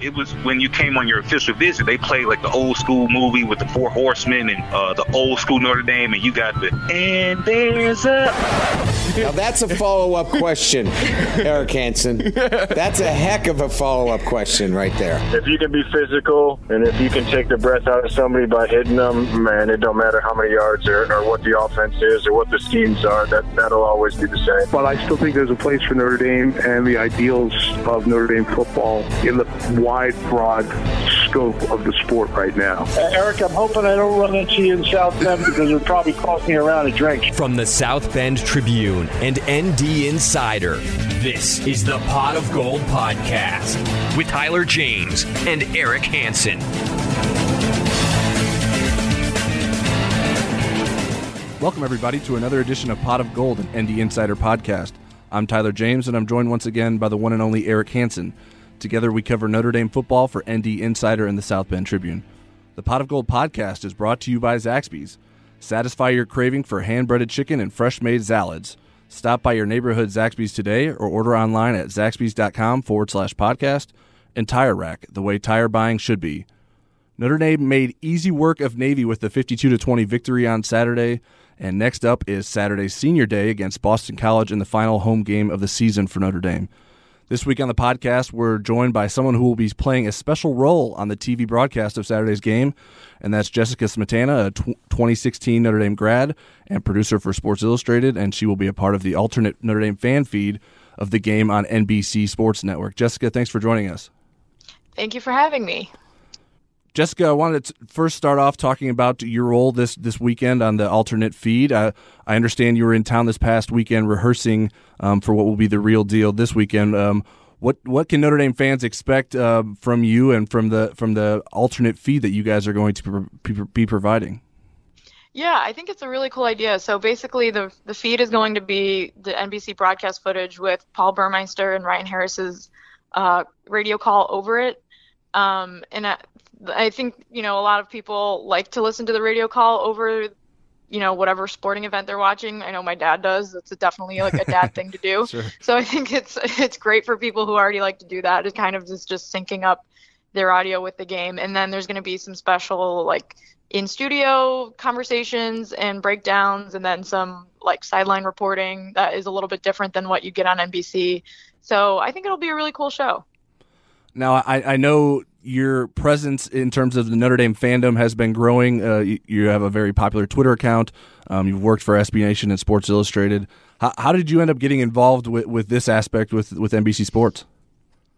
It was when you came on your official visit. They played like the old school movie with the Four Horsemen and uh, the old school Notre Dame, and you got the and there's a. Now that's a follow up question, Eric Hansen. That's a heck of a follow up question right there. If you can be physical and if you can take the breath out of somebody by hitting them, man, it don't matter how many yards or, or what the offense is or what the schemes are. That that'll always be the same. But I still think there's a place for Notre Dame and the ideals of Notre Dame football in the wide, broad scope of the sport right now. Uh, Eric, I'm hoping I don't run into you in South Bend because it'll probably cost me around a drink. From the South Bend Tribune and ND Insider, this is the Pot of Gold Podcast with Tyler James and Eric Hansen. Welcome, everybody, to another edition of Pot of Gold, an ND Insider podcast. I'm Tyler James, and I'm joined once again by the one and only Eric Hansen. Together, we cover Notre Dame football for ND Insider and the South Bend Tribune. The Pot of Gold podcast is brought to you by Zaxby's. Satisfy your craving for hand breaded chicken and fresh made salads. Stop by your neighborhood Zaxby's today or order online at zaxby's.com forward slash podcast. And Tire Rack, the way tire buying should be. Notre Dame made easy work of Navy with the 52 20 victory on Saturday. And next up is Saturday's senior day against Boston College in the final home game of the season for Notre Dame. This week on the podcast, we're joined by someone who will be playing a special role on the TV broadcast of Saturday's game, and that's Jessica Smetana, a 2016 Notre Dame grad and producer for Sports Illustrated, and she will be a part of the alternate Notre Dame fan feed of the game on NBC Sports Network. Jessica, thanks for joining us. Thank you for having me. Jessica, I wanted to first start off talking about your role this this weekend on the alternate feed. Uh, I understand you were in town this past weekend rehearsing um, for what will be the real deal this weekend. Um, what what can Notre Dame fans expect uh, from you and from the from the alternate feed that you guys are going to be, be providing? Yeah, I think it's a really cool idea. So basically, the the feed is going to be the NBC broadcast footage with Paul Burmeister and Ryan Harris's uh, radio call over it. Um, and I, I think you know a lot of people like to listen to the radio call over you know whatever sporting event they're watching. I know my dad does. It's definitely like a dad thing to do. Sure. so i think it's it's great for people who already like to do that. It kind of is just syncing up their audio with the game. And then there's going to be some special like in studio conversations and breakdowns and then some like sideline reporting that is a little bit different than what you get on nbc so i think it'll be a really cool show now I, I know your presence in terms of the Notre Dame fandom has been growing. Uh, you, you, have a very popular Twitter account. Um, you've worked for SB Nation and Sports Illustrated. How, how, did you end up getting involved with, with this aspect with, with NBC Sports?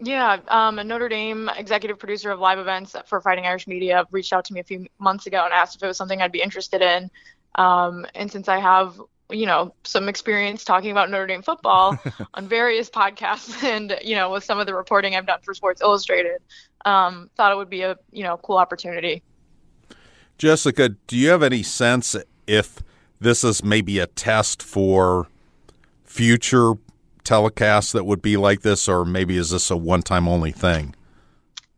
Yeah, um, a Notre Dame executive producer of live events for Fighting Irish Media reached out to me a few months ago and asked if it was something I'd be interested in. Um, and since I have you know some experience talking about Notre Dame football on various podcasts and you know with some of the reporting I've done for Sports Illustrated. Um, thought it would be a you know cool opportunity. Jessica do you have any sense if this is maybe a test for future telecasts that would be like this or maybe is this a one time only thing?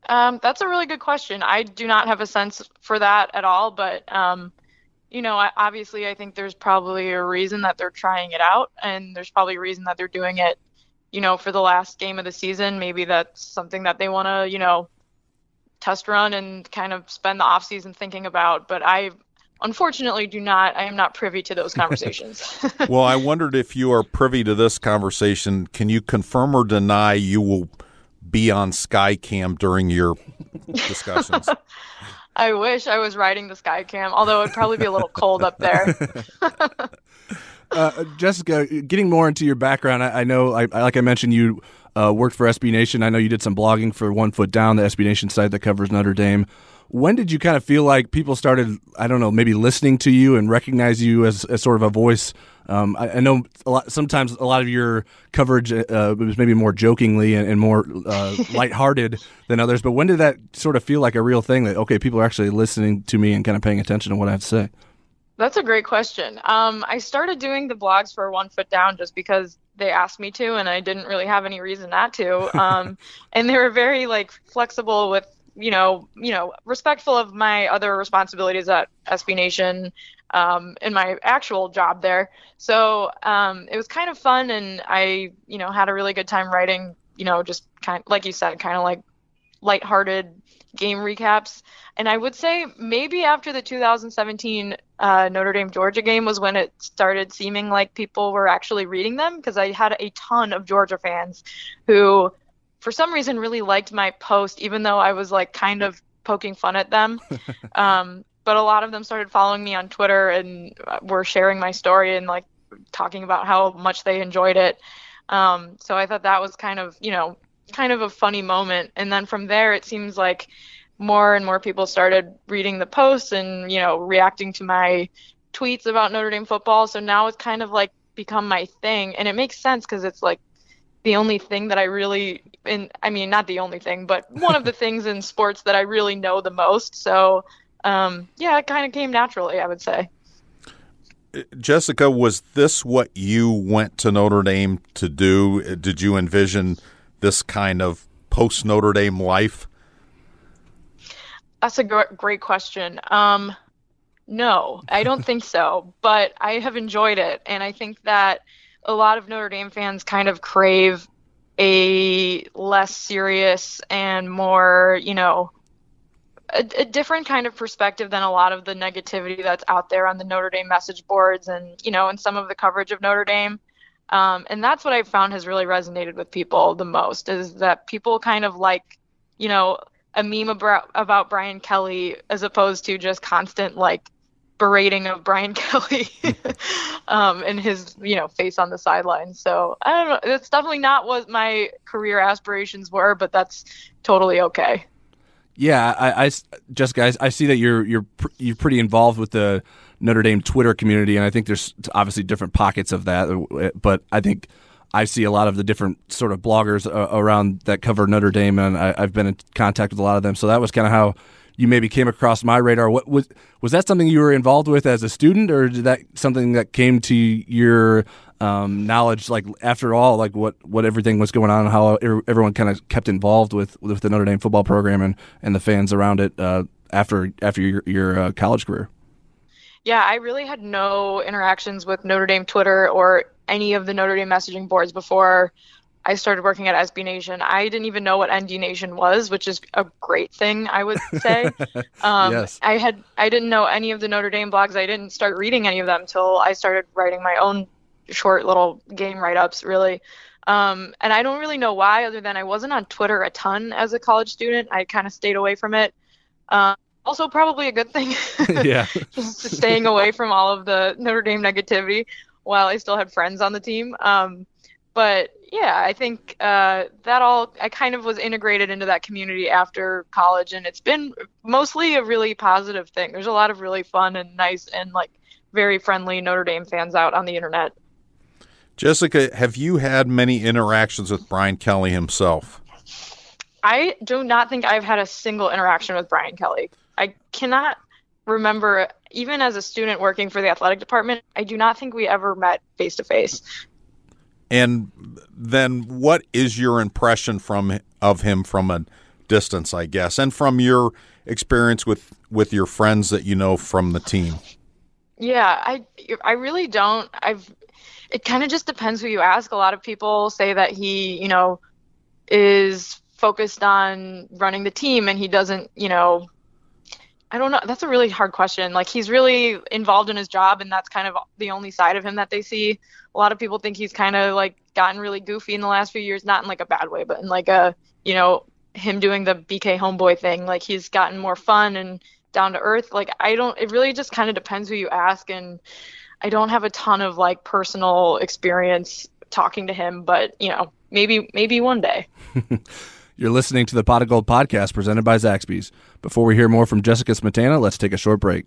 Um, that's a really good question. I do not have a sense for that at all but um, you know, obviously, I think there's probably a reason that they're trying it out, and there's probably a reason that they're doing it, you know, for the last game of the season. Maybe that's something that they want to, you know, test run and kind of spend the off season thinking about. But I unfortunately do not i am not privy to those conversations well i wondered if you are privy to this conversation can you confirm or deny you will be on skycam during your discussions I wish I was riding the Skycam, although it'd probably be a little cold up there. uh, Jessica, getting more into your background, I, I know, I, like I mentioned, you uh, worked for SB Nation. I know you did some blogging for One Foot Down, the SB Nation site that covers Notre Dame. When did you kind of feel like people started, I don't know, maybe listening to you and recognize you as, as sort of a voice? Um, I, I, know a lot, sometimes a lot of your coverage uh, was maybe more jokingly and, and more uh, lighthearted than others, but when did that sort of feel like a real thing that, okay, people are actually listening to me and kind of paying attention to what I have to say? That's a great question. Um, I started doing the blogs for One Foot Down just because they asked me to, and I didn't really have any reason not to. Um, and they were very like flexible with you know, you know, respectful of my other responsibilities at SB Nation um, in my actual job there. So um, it was kind of fun, and I, you know, had a really good time writing. You know, just kind like you said, kind of like lighthearted game recaps. And I would say maybe after the 2017 uh, Notre Dame Georgia game was when it started seeming like people were actually reading them because I had a ton of Georgia fans who for some reason really liked my post, even though I was like kind of poking fun at them. um, but a lot of them started following me on Twitter and uh, were sharing my story and like talking about how much they enjoyed it. Um, so I thought that was kind of, you know, kind of a funny moment. And then from there, it seems like more and more people started reading the posts and, you know, reacting to my tweets about Notre Dame football. So now it's kind of like become my thing. And it makes sense because it's like the only thing that I really in I mean not the only thing, but one of the things in sports that I really know the most. So um, yeah, it kind of came naturally, I would say. Jessica, was this what you went to Notre Dame to do? Did you envision this kind of post Notre Dame life? That's a great question. Um, no, I don't think so, but I have enjoyed it, and I think that a lot of Notre Dame fans kind of crave a less serious and more, you know, a, a, different kind of perspective than a lot of the negativity that's out there on the Notre Dame message boards and, you know, and some of the coverage of Notre Dame. Um, and that's what I've found has really resonated with people the most is that people kind of like, you know, a meme about, about Brian Kelly as opposed to just constant like berating of Brian Kelly um, and his, you know, face on the sidelines. So I don't know. It's definitely not what my career aspirations were, but that's totally okay. Yeah, I, I just guys, I see that you're you're you're pretty involved with the Notre Dame Twitter community, and I think there's obviously different pockets of that. Uh, but I think I see a lot of the different sort of bloggers uh, around that cover Notre Dame, and I, have been in contact with a lot of them. So that was kind of how you maybe came across my radar. What was was that something you were involved with as a student, or did that something that came to your um, knowledge like after all, like what what everything was going on, how everyone kind of kept involved with with the Notre Dame football program and and the fans around it uh, after after your your uh, college career? Yeah, I really had no interactions with Notre Dame Twitter or any of the Notre Dame messaging boards before I started working at SB Nation. I didn't even know what ND Nation was, which is a great thing, I would say. um, yes. I had I didn't know any of the Notre Dame blogs. I didn't start reading any of them until I started writing my own short little game write-ups, really. Um, and I don't really know why, other than I wasn't on Twitter a ton as a college student. I kind of stayed away from it. Um, also, probably a good thing. yeah. Just staying away from all of the Notre Dame negativity while I still had friends on the team. Um, but yeah, I think uh, that all I kind of was integrated into that community after college, and it's been mostly a really positive thing. There's a lot of really fun and nice and like very friendly Notre Dame fans out on the internet. Jessica, have you had many interactions with Brian Kelly himself? I do not think I've had a single interaction with Brian Kelly. I cannot remember, even as a student working for the athletic department, I do not think we ever met face to face. And then, what is your impression from of him from a distance, I guess, and from your experience with with your friends that you know from the team? Yeah, I I really don't. I've it kind of just depends who you ask. A lot of people say that he, you know, is focused on running the team and he doesn't, you know, I don't know. That's a really hard question. Like he's really involved in his job, and that's kind of the only side of him that they see. A lot of people think he's kind of like gotten really goofy in the last few years, not in like a bad way, but in like a you know him doing the BK homeboy thing. Like he's gotten more fun and down to earth. Like I don't. It really just kind of depends who you ask, and I don't have a ton of like personal experience talking to him, but you know maybe maybe one day. You're listening to the Pot of Gold podcast presented by Zaxby's. Before we hear more from Jessica Smetana, let's take a short break.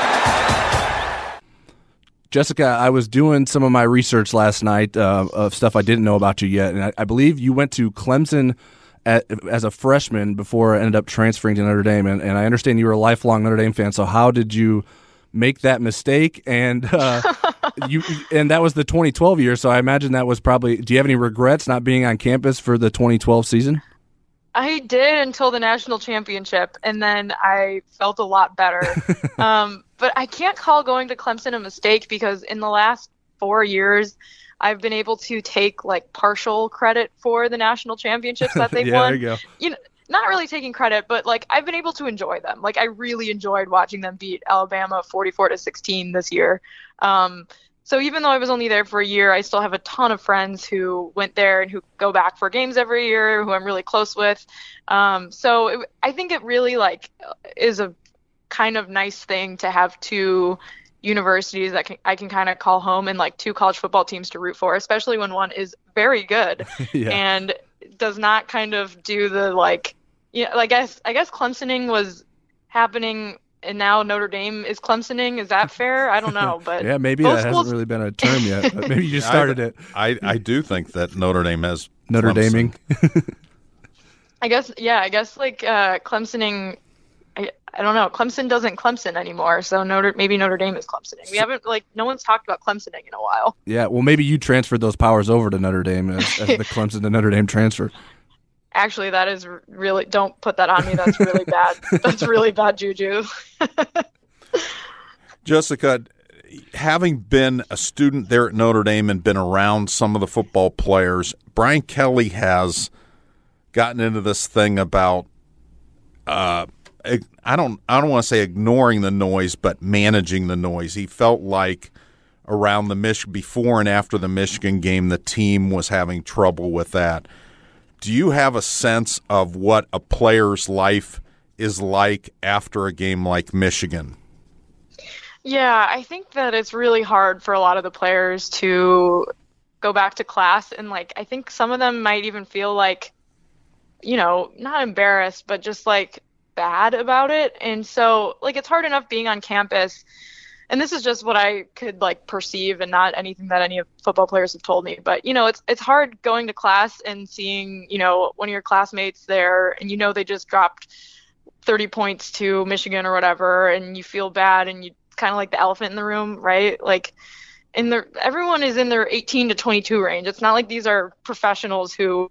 Jessica, I was doing some of my research last night uh, of stuff I didn't know about you yet, and I, I believe you went to Clemson at, as a freshman before I ended up transferring to Notre Dame, and, and, I understand you were a lifelong Notre Dame fan. So how did you make that mistake? And uh, you and that was the 2012 year, so I imagine that was probably. Do you have any regrets not being on campus for the 2012 season? I did until the national championship, and then I felt a lot better. um, but I can't call going to Clemson a mistake because in the last four years, I've been able to take like partial credit for the national championships that they've yeah, won. There you go. You know, not really taking credit, but like I've been able to enjoy them. Like I really enjoyed watching them beat Alabama 44 to 16 this year. Um, so even though I was only there for a year, I still have a ton of friends who went there and who go back for games every year, who I'm really close with. Um, so it, I think it really like is a kind of nice thing to have two universities that can, I can kind of call home and like two college football teams to root for, especially when one is very good yeah. and does not kind of do the like, yeah, like I guess I guess Clemsoning was happening and now Notre Dame is Clemsoning. Is that fair? I don't know, but yeah, maybe that schools... hasn't really been a term yet. But maybe you just started I, it. I, I do think that Notre Dame has Notre Daming. I guess yeah, I guess like uh, Clemsoning. I, I don't know. Clemson doesn't Clemson anymore, so Notre maybe Notre Dame is Clemsoning. We haven't like no one's talked about Clemsoning in a while. Yeah, well, maybe you transferred those powers over to Notre Dame as, as the Clemson to Notre Dame transfer. Actually, that is really don't put that on me. That's really bad. That's really bad juju. Jessica, having been a student there at Notre Dame and been around some of the football players, Brian Kelly has gotten into this thing about uh, I don't I don't want to say ignoring the noise, but managing the noise. He felt like around the Mich before and after the Michigan game, the team was having trouble with that do you have a sense of what a player's life is like after a game like Michigan? Yeah, I think that it's really hard for a lot of the players to go back to class and like I think some of them might even feel like you know, not embarrassed, but just like bad about it. And so like it's hard enough being on campus and this is just what I could like perceive and not anything that any of football players have told me. But you know, it's it's hard going to class and seeing you know one of your classmates there, and you know they just dropped 30 points to Michigan or whatever, and you feel bad, and you kind of like the elephant in the room, right? Like. In the everyone is in their 18 to 22 range. It's not like these are professionals who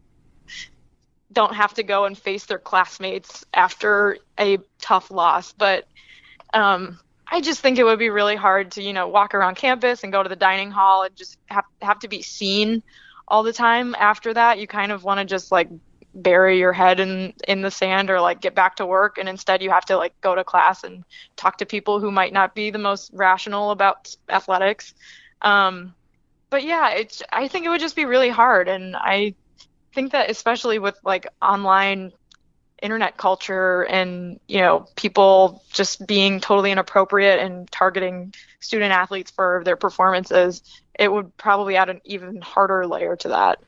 don't have to go and face their classmates after a tough loss. But um, I just think it would be really hard to, you know, walk around campus and go to the dining hall and just have have to be seen all the time after that. You kind of want to just like bury your head in in the sand or like get back to work and instead you have to like go to class and talk to people who might not be the most rational about athletics. Um but yeah, it's I think it would just be really hard and I think that especially with like online internet culture and you know people just being totally inappropriate and targeting student athletes for their performances it would probably add an even harder layer to that.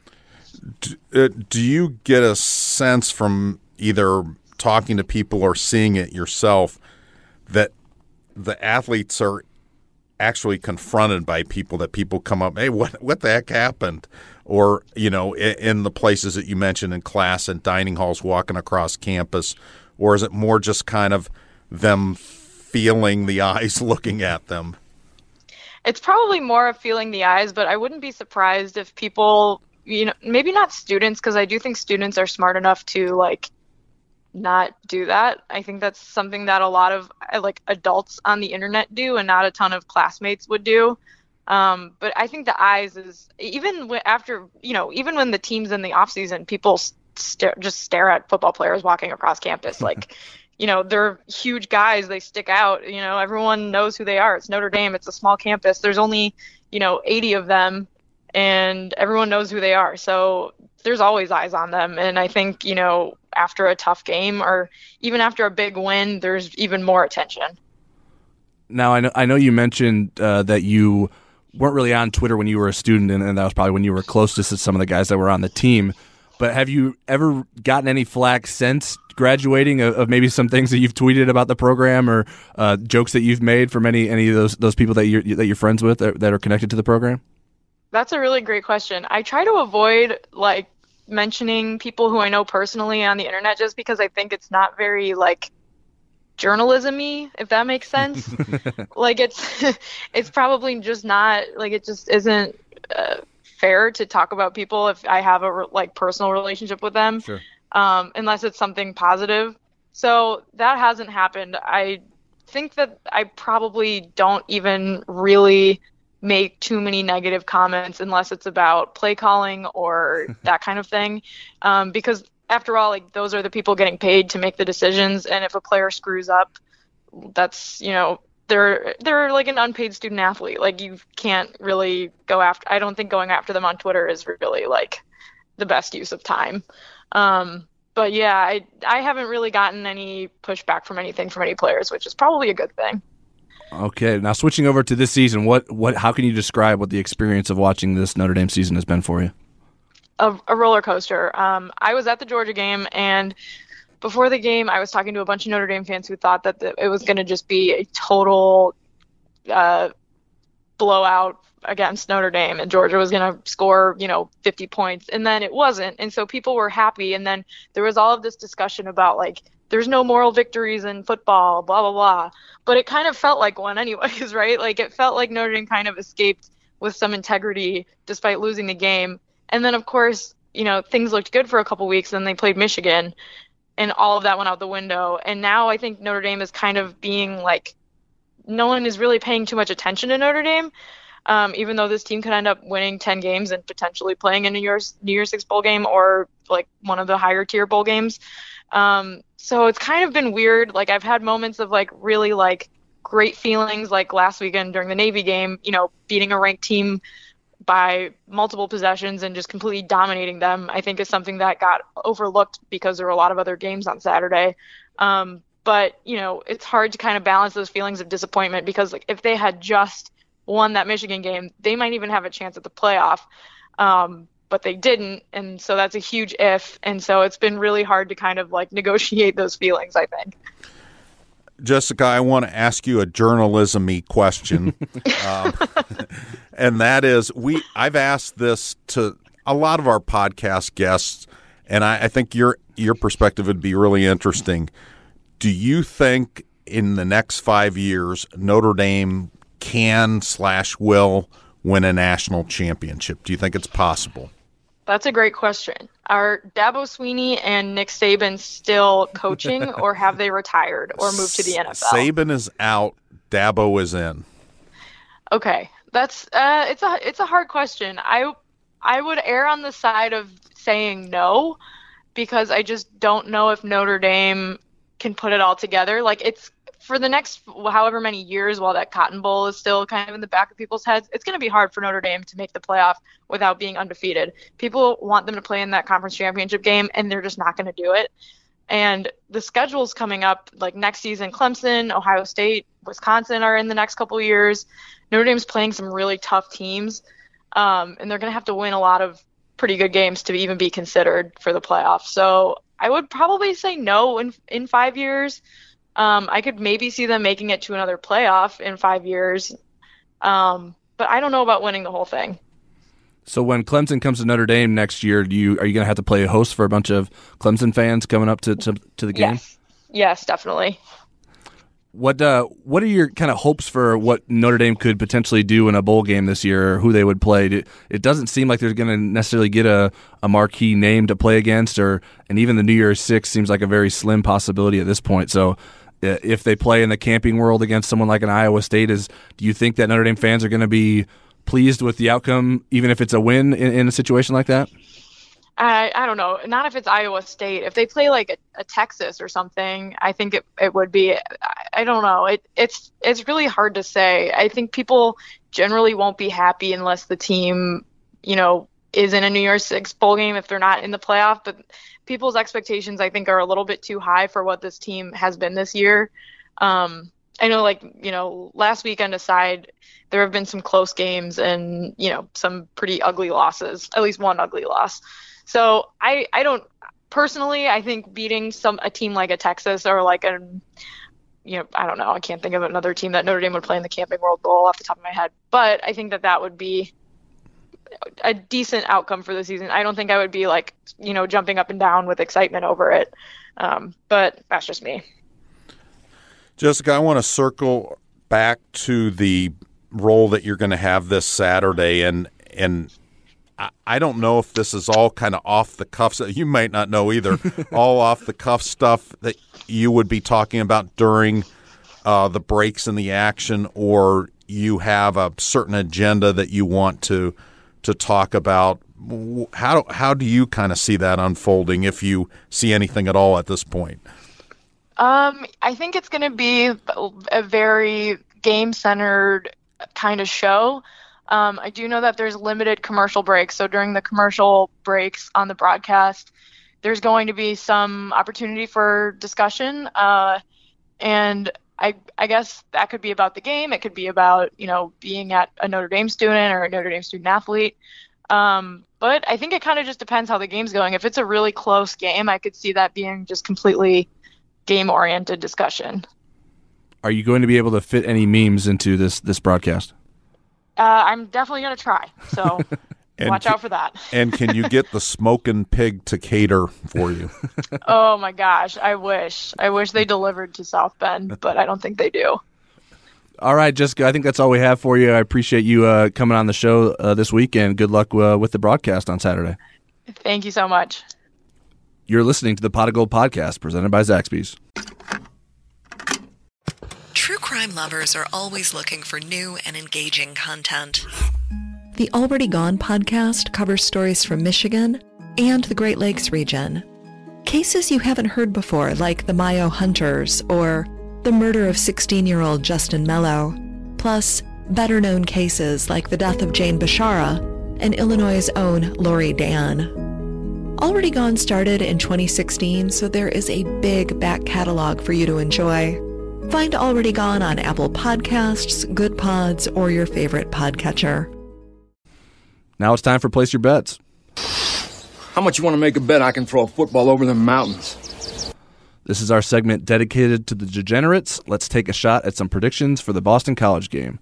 Do, uh, do you get a sense from either talking to people or seeing it yourself that the athletes are actually confronted by people that people come up hey what what the heck happened? Or you know in the places that you mentioned in class and dining halls walking across campus or is it more just kind of them feeling the eyes looking at them? It's probably more of feeling the eyes but i wouldn't be surprised if people you know maybe not students because i do think students are smart enough to like not do that i think that's something that a lot of like adults on the internet do and not a ton of classmates would do um, but I think the eyes is even after you know even when the team's in the off season, people just stare at football players walking across campus. Like, you know, they're huge guys. They stick out. You know, everyone knows who they are. It's Notre Dame. It's a small campus. There's only, you know, 80 of them, and everyone knows who they are. So there's always eyes on them. And I think, you know, after a tough game or even after a big win, there's even more attention. Now, I know, I know you mentioned uh, that you weren't really on Twitter when you were a student, and, and that was probably when you were closest to some of the guys that were on the team. But have you ever gotten any flack since graduating of, of maybe some things that you've tweeted about the program or uh, jokes that you've made from any any of those those people that you're that you're friends with that, that are connected to the program? That's a really great question. I try to avoid like mentioning people who I know personally on the internet just because I think it's not very like journalismy if that makes sense like it's it's probably just not like it just isn't uh, fair to talk about people if i have a like personal relationship with them sure. um, unless it's something positive so that hasn't happened i think that i probably don't even really make too many negative comments unless it's about play calling or that kind of thing um, because after all, like those are the people getting paid to make the decisions, and if a player screws up, that's you know they're they're like an unpaid student athlete. Like you can't really go after. I don't think going after them on Twitter is really like the best use of time. Um, but yeah, I I haven't really gotten any pushback from anything from any players, which is probably a good thing. Okay, now switching over to this season, what what how can you describe what the experience of watching this Notre Dame season has been for you? a, a roller coaster. Um, I was at the Georgia game, and before the game, I was talking to a bunch of Notre Dame fans who thought that the, it was going to just be a total uh, blowout against Notre Dame, and Georgia was going to score, you know, 50 points, and then it wasn't, and so people were happy, and then there was all of this discussion about like there's no moral victories in football, blah blah blah, but it kind of felt like one anyways, right? Like it felt like Notre Dame kind of escaped with some integrity despite losing the game and then of course, you know, things looked good for a couple weeks. and Then they played Michigan, and all of that went out the window. And now I think Notre Dame is kind of being like, no one is really paying too much attention to Notre Dame. Um, even though this team could end up winning 10 games and potentially playing a New Year's New Year's Six bowl game or like one of the higher tier bowl games. Um, so it's kind of been weird. Like I've had moments of like really like great feelings, like last weekend during the Navy game. You know, beating a ranked team by multiple possessions and just completely dominating them, I think is something that got overlooked because there were a lot of other games on Saturday. Um, but you know, it's hard to kind of balance those feelings of disappointment because like if they had just won that Michigan game, they might even have a chance at the playoff. Um, but they didn't, and so that's a huge if. And so it's been really hard to kind of like negotiate those feelings. I think. Jessica, I want to ask you a journalism-y question, um, and that is, we I've asked this to a lot of our podcast guests, and I, I think your your perspective would be really interesting. Do you think in the next five years Notre Dame can slash will win a national championship? Do you think it's possible? That's a great question. Are Dabo Swinney and Nick Saban still coaching, or have they retired or moved to the NFL? Saban is out. Dabo is in. Okay, that's uh, it's a it's a hard question. I I would err on the side of saying no, because I just don't know if Notre Dame can put it all together. Like it's for the next however many years while that Cotton Bowl is still kind of in the back of people's heads, it's going to be hard for Notre Dame to make the playoff without being undefeated. People want them to play in that conference championship game, and they're just not going to do it. And the schedule's coming up like next season Clemson, Ohio State, Wisconsin are in the next couple years. Notre Dame's playing some really tough teams, um, and they're going to have to win a lot of pretty good games to even be considered for the playoff. So I would probably say no in in five years. Um, I could maybe see them making it to another playoff in five years, um, but I don't know about winning the whole thing. So when Clemson comes to Notre Dame next year, do you are you going to have to play a host for a bunch of Clemson fans coming up to to, to the game? Yes, yes, definitely. What uh, what are your kind of hopes for what Notre Dame could potentially do in a bowl game this year, or who they would play? It, it doesn't seem like they're going to necessarily get a, a marquee name to play against, or and even the New Year's Six seems like a very slim possibility at this point. So Uh, if they play in the camping world against someone like an Iowa State, is do you think that Notre Dame fans are going to be pleased with the outcome, even if it's a win in, in a situation like that? I, I don't know. Not if it's Iowa State. If they play like a, a Texas or something, I think it, it would be. I, I don't know. It it's it's really hard to say. I think people generally won't be happy unless the team, you know, is in a New Year's Six bowl game if they're not in the playoff. But people's expectations, I think, are a little bit too high for what this team has been this year. Um, I know, like you know, last weekend aside, there have been some close games and you know some pretty ugly losses. At least one ugly loss. So I I don't personally I think beating some a team like a Texas or like a you know I don't know I can't think of another team that Notre Dame would play in the Camping World Bowl off the top of my head, but I think that that would be a decent outcome for the season. I don't think I would be like you know jumping up and down with excitement over it, um, but that's just me. Jessica, I want to circle back to the role that you're going to have this Saturday, and and I don't know if this is all kind of off the cuff. You might not know either. all off the cuff stuff that you would be talking about during uh, the breaks in the action, or you have a certain agenda that you want to to talk about. How how do you kind of see that unfolding, if you see anything at all at this point? Um, I think it's going to be a very game centered kind of show. Um, I do know that there's limited commercial breaks. So during the commercial breaks on the broadcast, there's going to be some opportunity for discussion. Uh, and I, I guess that could be about the game. It could be about, you know, being at a Notre Dame student or a Notre Dame student athlete. Um, but I think it kind of just depends how the game's going. If it's a really close game, I could see that being just completely game oriented discussion. Are you going to be able to fit any memes into this this broadcast? Uh, I'm definitely going to try. So watch out for that. and can you get the smoking pig to cater for you? oh my gosh, I wish. I wish they delivered to South Bend, but I don't think they do. All right, Jessica, I think that's all we have for you. I appreciate you uh, coming on the show uh, this week, and good luck uh, with the broadcast on Saturday. Thank you so much. You're listening to the Pot of Gold podcast presented by Zaxby's. True crime lovers are always looking for new and engaging content. The Already Gone podcast covers stories from Michigan and the Great Lakes region. Cases you haven't heard before, like the Mayo Hunters or the murder of 16 year old Justin Mello, plus better known cases like the death of Jane Bashara and Illinois' own Lori Dan. Already Gone started in 2016, so there is a big back catalog for you to enjoy. Find Already Gone on Apple Podcasts, Good Pods, or your favorite podcatcher. Now it's time for Place Your Bets. How much you want to make a bet I can throw a football over the mountains? This is our segment dedicated to the degenerates. Let's take a shot at some predictions for the Boston College game.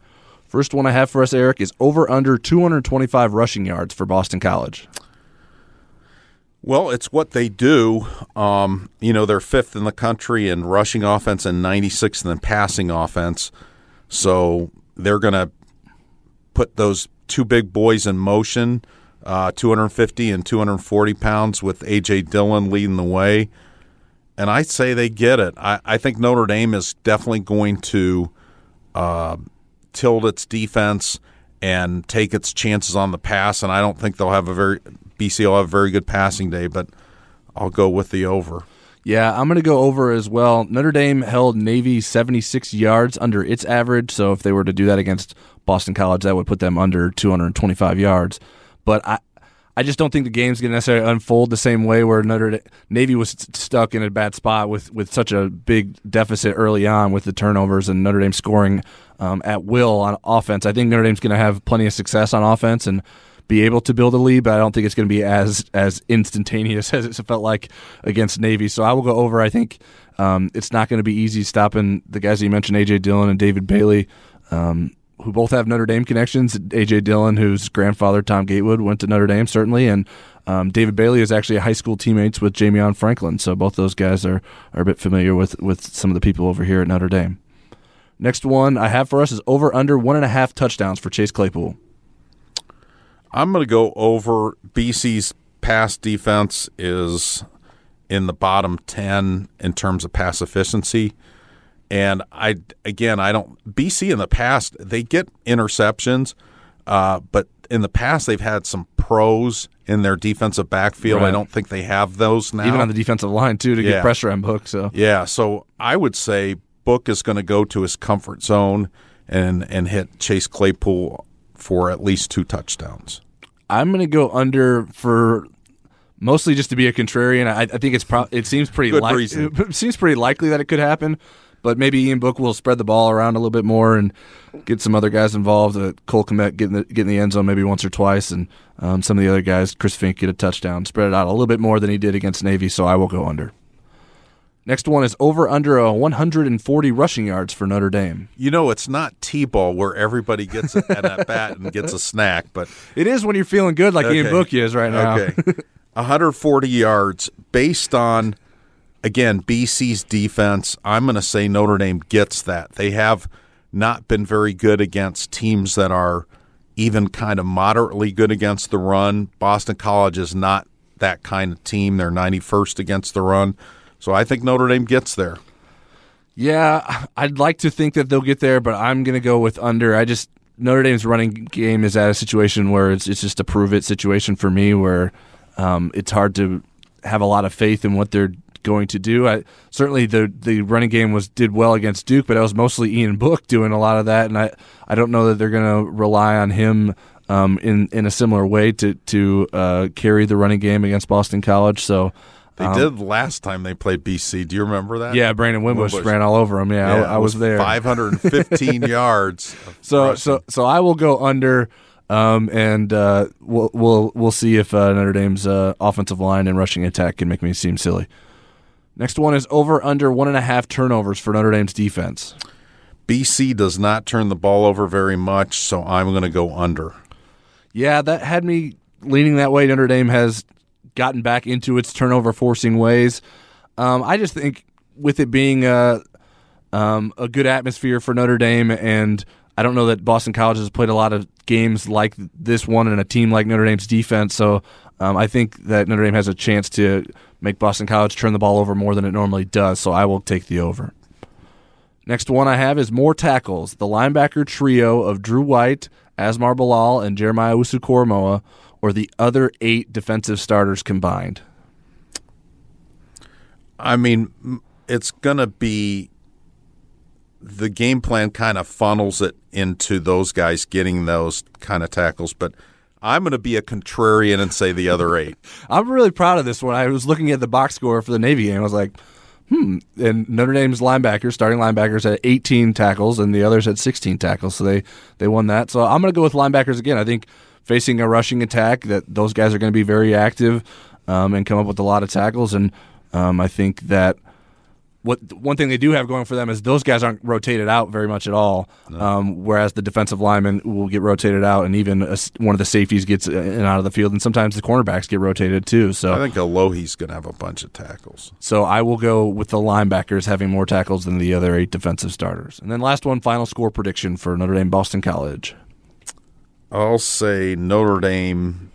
First one I have for us, Eric, is over under 225 rushing yards for Boston College. Well, it's what they do. Um, you know, they're fifth in the country in rushing offense and 96th in passing offense. So they're going to put those two big boys in motion, uh, 250 and 240 pounds, with A.J. Dillon leading the way. And I say they get it. I, I think Notre Dame is definitely going to uh, tilt its defense and take its chances on the pass. And I don't think they'll have a very BC will have a very good passing day, but I'll go with the over. Yeah, I'm going to go over as well. Notre Dame held Navy 76 yards under its average, so if they were to do that against Boston College, that would put them under 225 yards. But I, I just don't think the game's going to necessarily unfold the same way where Notre Navy was stuck in a bad spot with, with such a big deficit early on with the turnovers and Notre Dame scoring um, at will on offense. I think Notre Dame's going to have plenty of success on offense and be able to build a lead, but I don't think it's going to be as as instantaneous as it felt like against Navy. So I will go over. I think um, it's not going to be easy stopping the guys that you mentioned, AJ Dillon and David Bailey. Um, who both have Notre Dame connections. AJ Dillon, whose grandfather Tom Gatewood went to Notre Dame, certainly, and um, David Bailey is actually a high school teammates with Jamion Franklin. So both those guys are are a bit familiar with with some of the people over here at Notre Dame. Next one I have for us is over under one and a half touchdowns for Chase Claypool. I'm going to go over BC's pass defense is in the bottom 10 in terms of pass efficiency. And I again, I don't BC in the past they get interceptions, uh, but in the past they've had some pros in their defensive backfield. I don't think they have those now. Even on the defensive line too to Yeah. get pressure on Book. So Yeah, so I would say Book is going to go to his comfort zone and and hit Chase Claypool for at least two touchdowns. I'm going to go under for mostly just to be a contrarian. I, I think it's pro- it seems pretty it seems pretty likely that it could happen. But maybe Ian Book will spread the ball around a little bit more and get some other guys involved. Uh, Cole Kmet get in the get in the end zone maybe once or twice, and um, some of the other guys, Chris Finke, get a touchdown. Spread it out a little bit more than he did against Navy, so I will go under. Next one is over under a 140 rushing yards for Notre Dame. You know, it's not T-ball where everybody gets an at bat and gets a snack, but It is when you're feeling good, like Ian Book is right now. Okay. 140 yards based on again BC's defense. I'm going to say Notre Dame gets that. They have not been very good against teams that are even kind of moderately good against the run. Boston College is not that kind of team. They're 91st against the run. So I think Notre Dame gets there. Yeah, I'd like to think that they'll get there, but I'm going to go with under. I just Notre Dame's running game is at a situation where it's it's just a prove it situation for me, where um, it's hard to have a lot of faith in what they're going to do. I, certainly, the the running game was did well against Duke, but it was mostly Ian Book doing a lot of that, and I I don't know that they're going to rely on him. Um, in in a similar way to to uh, carry the running game against Boston College, so They um, did last time they played BC. Do you remember that? Yeah, Brandon Wimbush, Wimbush. ran all over him. Yeah, I, I it was, there. 515 yards. So rushing. so so I will go under, um, and uh, we'll we'll we'll see if uh, Notre Dame's uh, offensive line and rushing attack can make me seem silly. Next one is over under one and a half turnovers for Notre Dame's defense. BC does not turn the ball over very much, so I'm going to go under. Yeah, that had me leaning that way. Notre Dame has gotten back into its turnover forcing ways. Um, I just think with it being a, um, a good atmosphere for Notre Dame, and I don't know that Boston College has played a lot of games like this one in a team like Notre Dame's defense. So um, I think that Notre Dame has a chance to make Boston College turn the ball over more than it normally does. So I will take the over. Next one I have is more tackles. The linebacker trio of Drew White, Asmar Bilal, and Jeremiah Owusu-Koramoah, or the other eight defensive starters combined. I mean, it's going to be the game plan kind of funnels it into those guys getting those kind of tackles, but I'm going to be a contrarian and say the other eight. I'm really proud of this one. I was looking at the box score for the Navy game. I was like, hmm. And Notre Dame's linebackers, starting linebackers, had 18 tackles, and the others had 16 tackles. So they they won that. So I'm going to go with linebackers again. I think facing a rushing attack, that those guys are going to be very active um, and come up with a lot of tackles. And um, I think that what one thing they do have going for them is those guys aren't rotated out very much at all. Um, whereas the defensive linemen will get rotated out, and even a one of the safeties gets in and out of the field, and sometimes the cornerbacks get rotated too. So I think Alohi's going to have a bunch of tackles. so I will go with the linebackers having more tackles than the other eight defensive starters. And then last one, final score prediction for Notre Dame Boston College. I'll say Notre Dame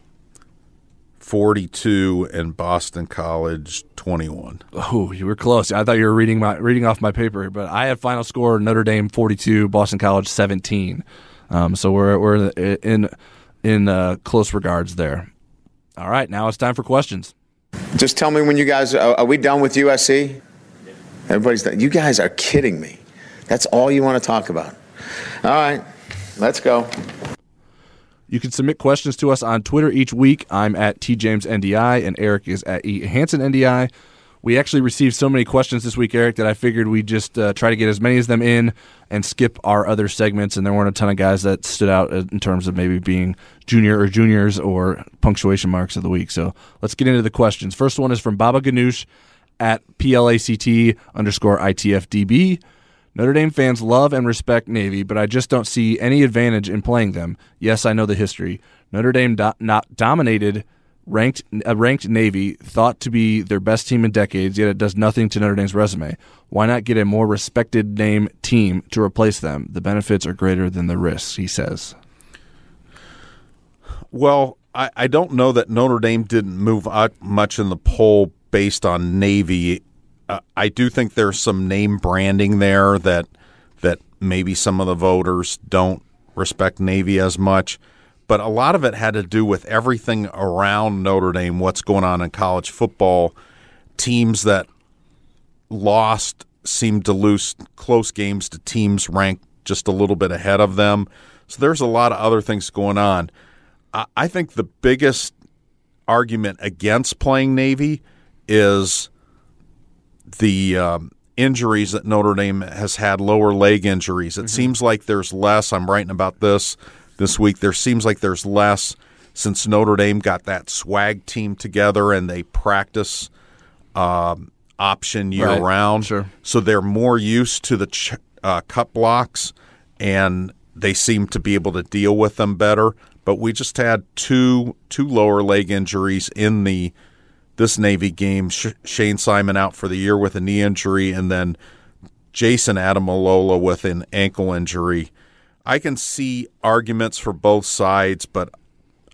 42 and Boston College 21. Oh, you were close. I thought you were reading my reading off my paper, but I have final score Notre Dame 42, Boston College 17. Um, so we're we're in in uh, close regards there. All right, now it's time for questions. Just tell me when you guys are, are we done with USC? Everybody's done. You guys are kidding me. That's all you want to talk about. All right, let's go. You can submit questions to us on Twitter each week. I'm at tjamesndi, and Eric is at E. Hansen NDI. We actually received so many questions this week, Eric, that I figured we'd just uh, try to get as many as them in and skip our other segments. And there weren't a ton of guys that stood out in terms of maybe being junior or juniors or punctuation marks of the week. So let's get into the questions. First one is from Baba Ganoush at PLACT underscore ITFDB. Notre Dame fans love and respect Navy, but I just don't see any advantage in playing them. Yes, I know the history. Notre Dame do- not dominated ranked a ranked Navy, thought to be their best team in decades, yet it does nothing to Notre Dame's resume. Why not get a more respected name team to replace them? The benefits are greater than the risks, he says. Well, I, I don't know that Notre Dame didn't move out much in the poll based on Navy. Uh, I do think there's some name branding there that that maybe some of the voters don't respect Navy as much. but a lot of it had to do with everything around Notre Dame, what's going on in college football. Teams that lost seemed to lose close games to teams ranked just a little bit ahead of them. So there's a lot of other things going on. I, I think the biggest argument against playing Navy is the um, injuries that Notre Dame has had, lower leg injuries. It mm-hmm. seems like there's less. I'm writing about this this week. There seems like there's less since Notre Dame got that swag team together and they practice um, option year right. round. Sure. So they're more used to the ch- uh, cut blocks and they seem to be able to deal with them better. But we just had two two lower leg injuries in the this Navy game. Sh- Shayne Simon out for the year with a knee injury, and then Jayson Ademilola with an ankle injury. I can see arguments for both sides, but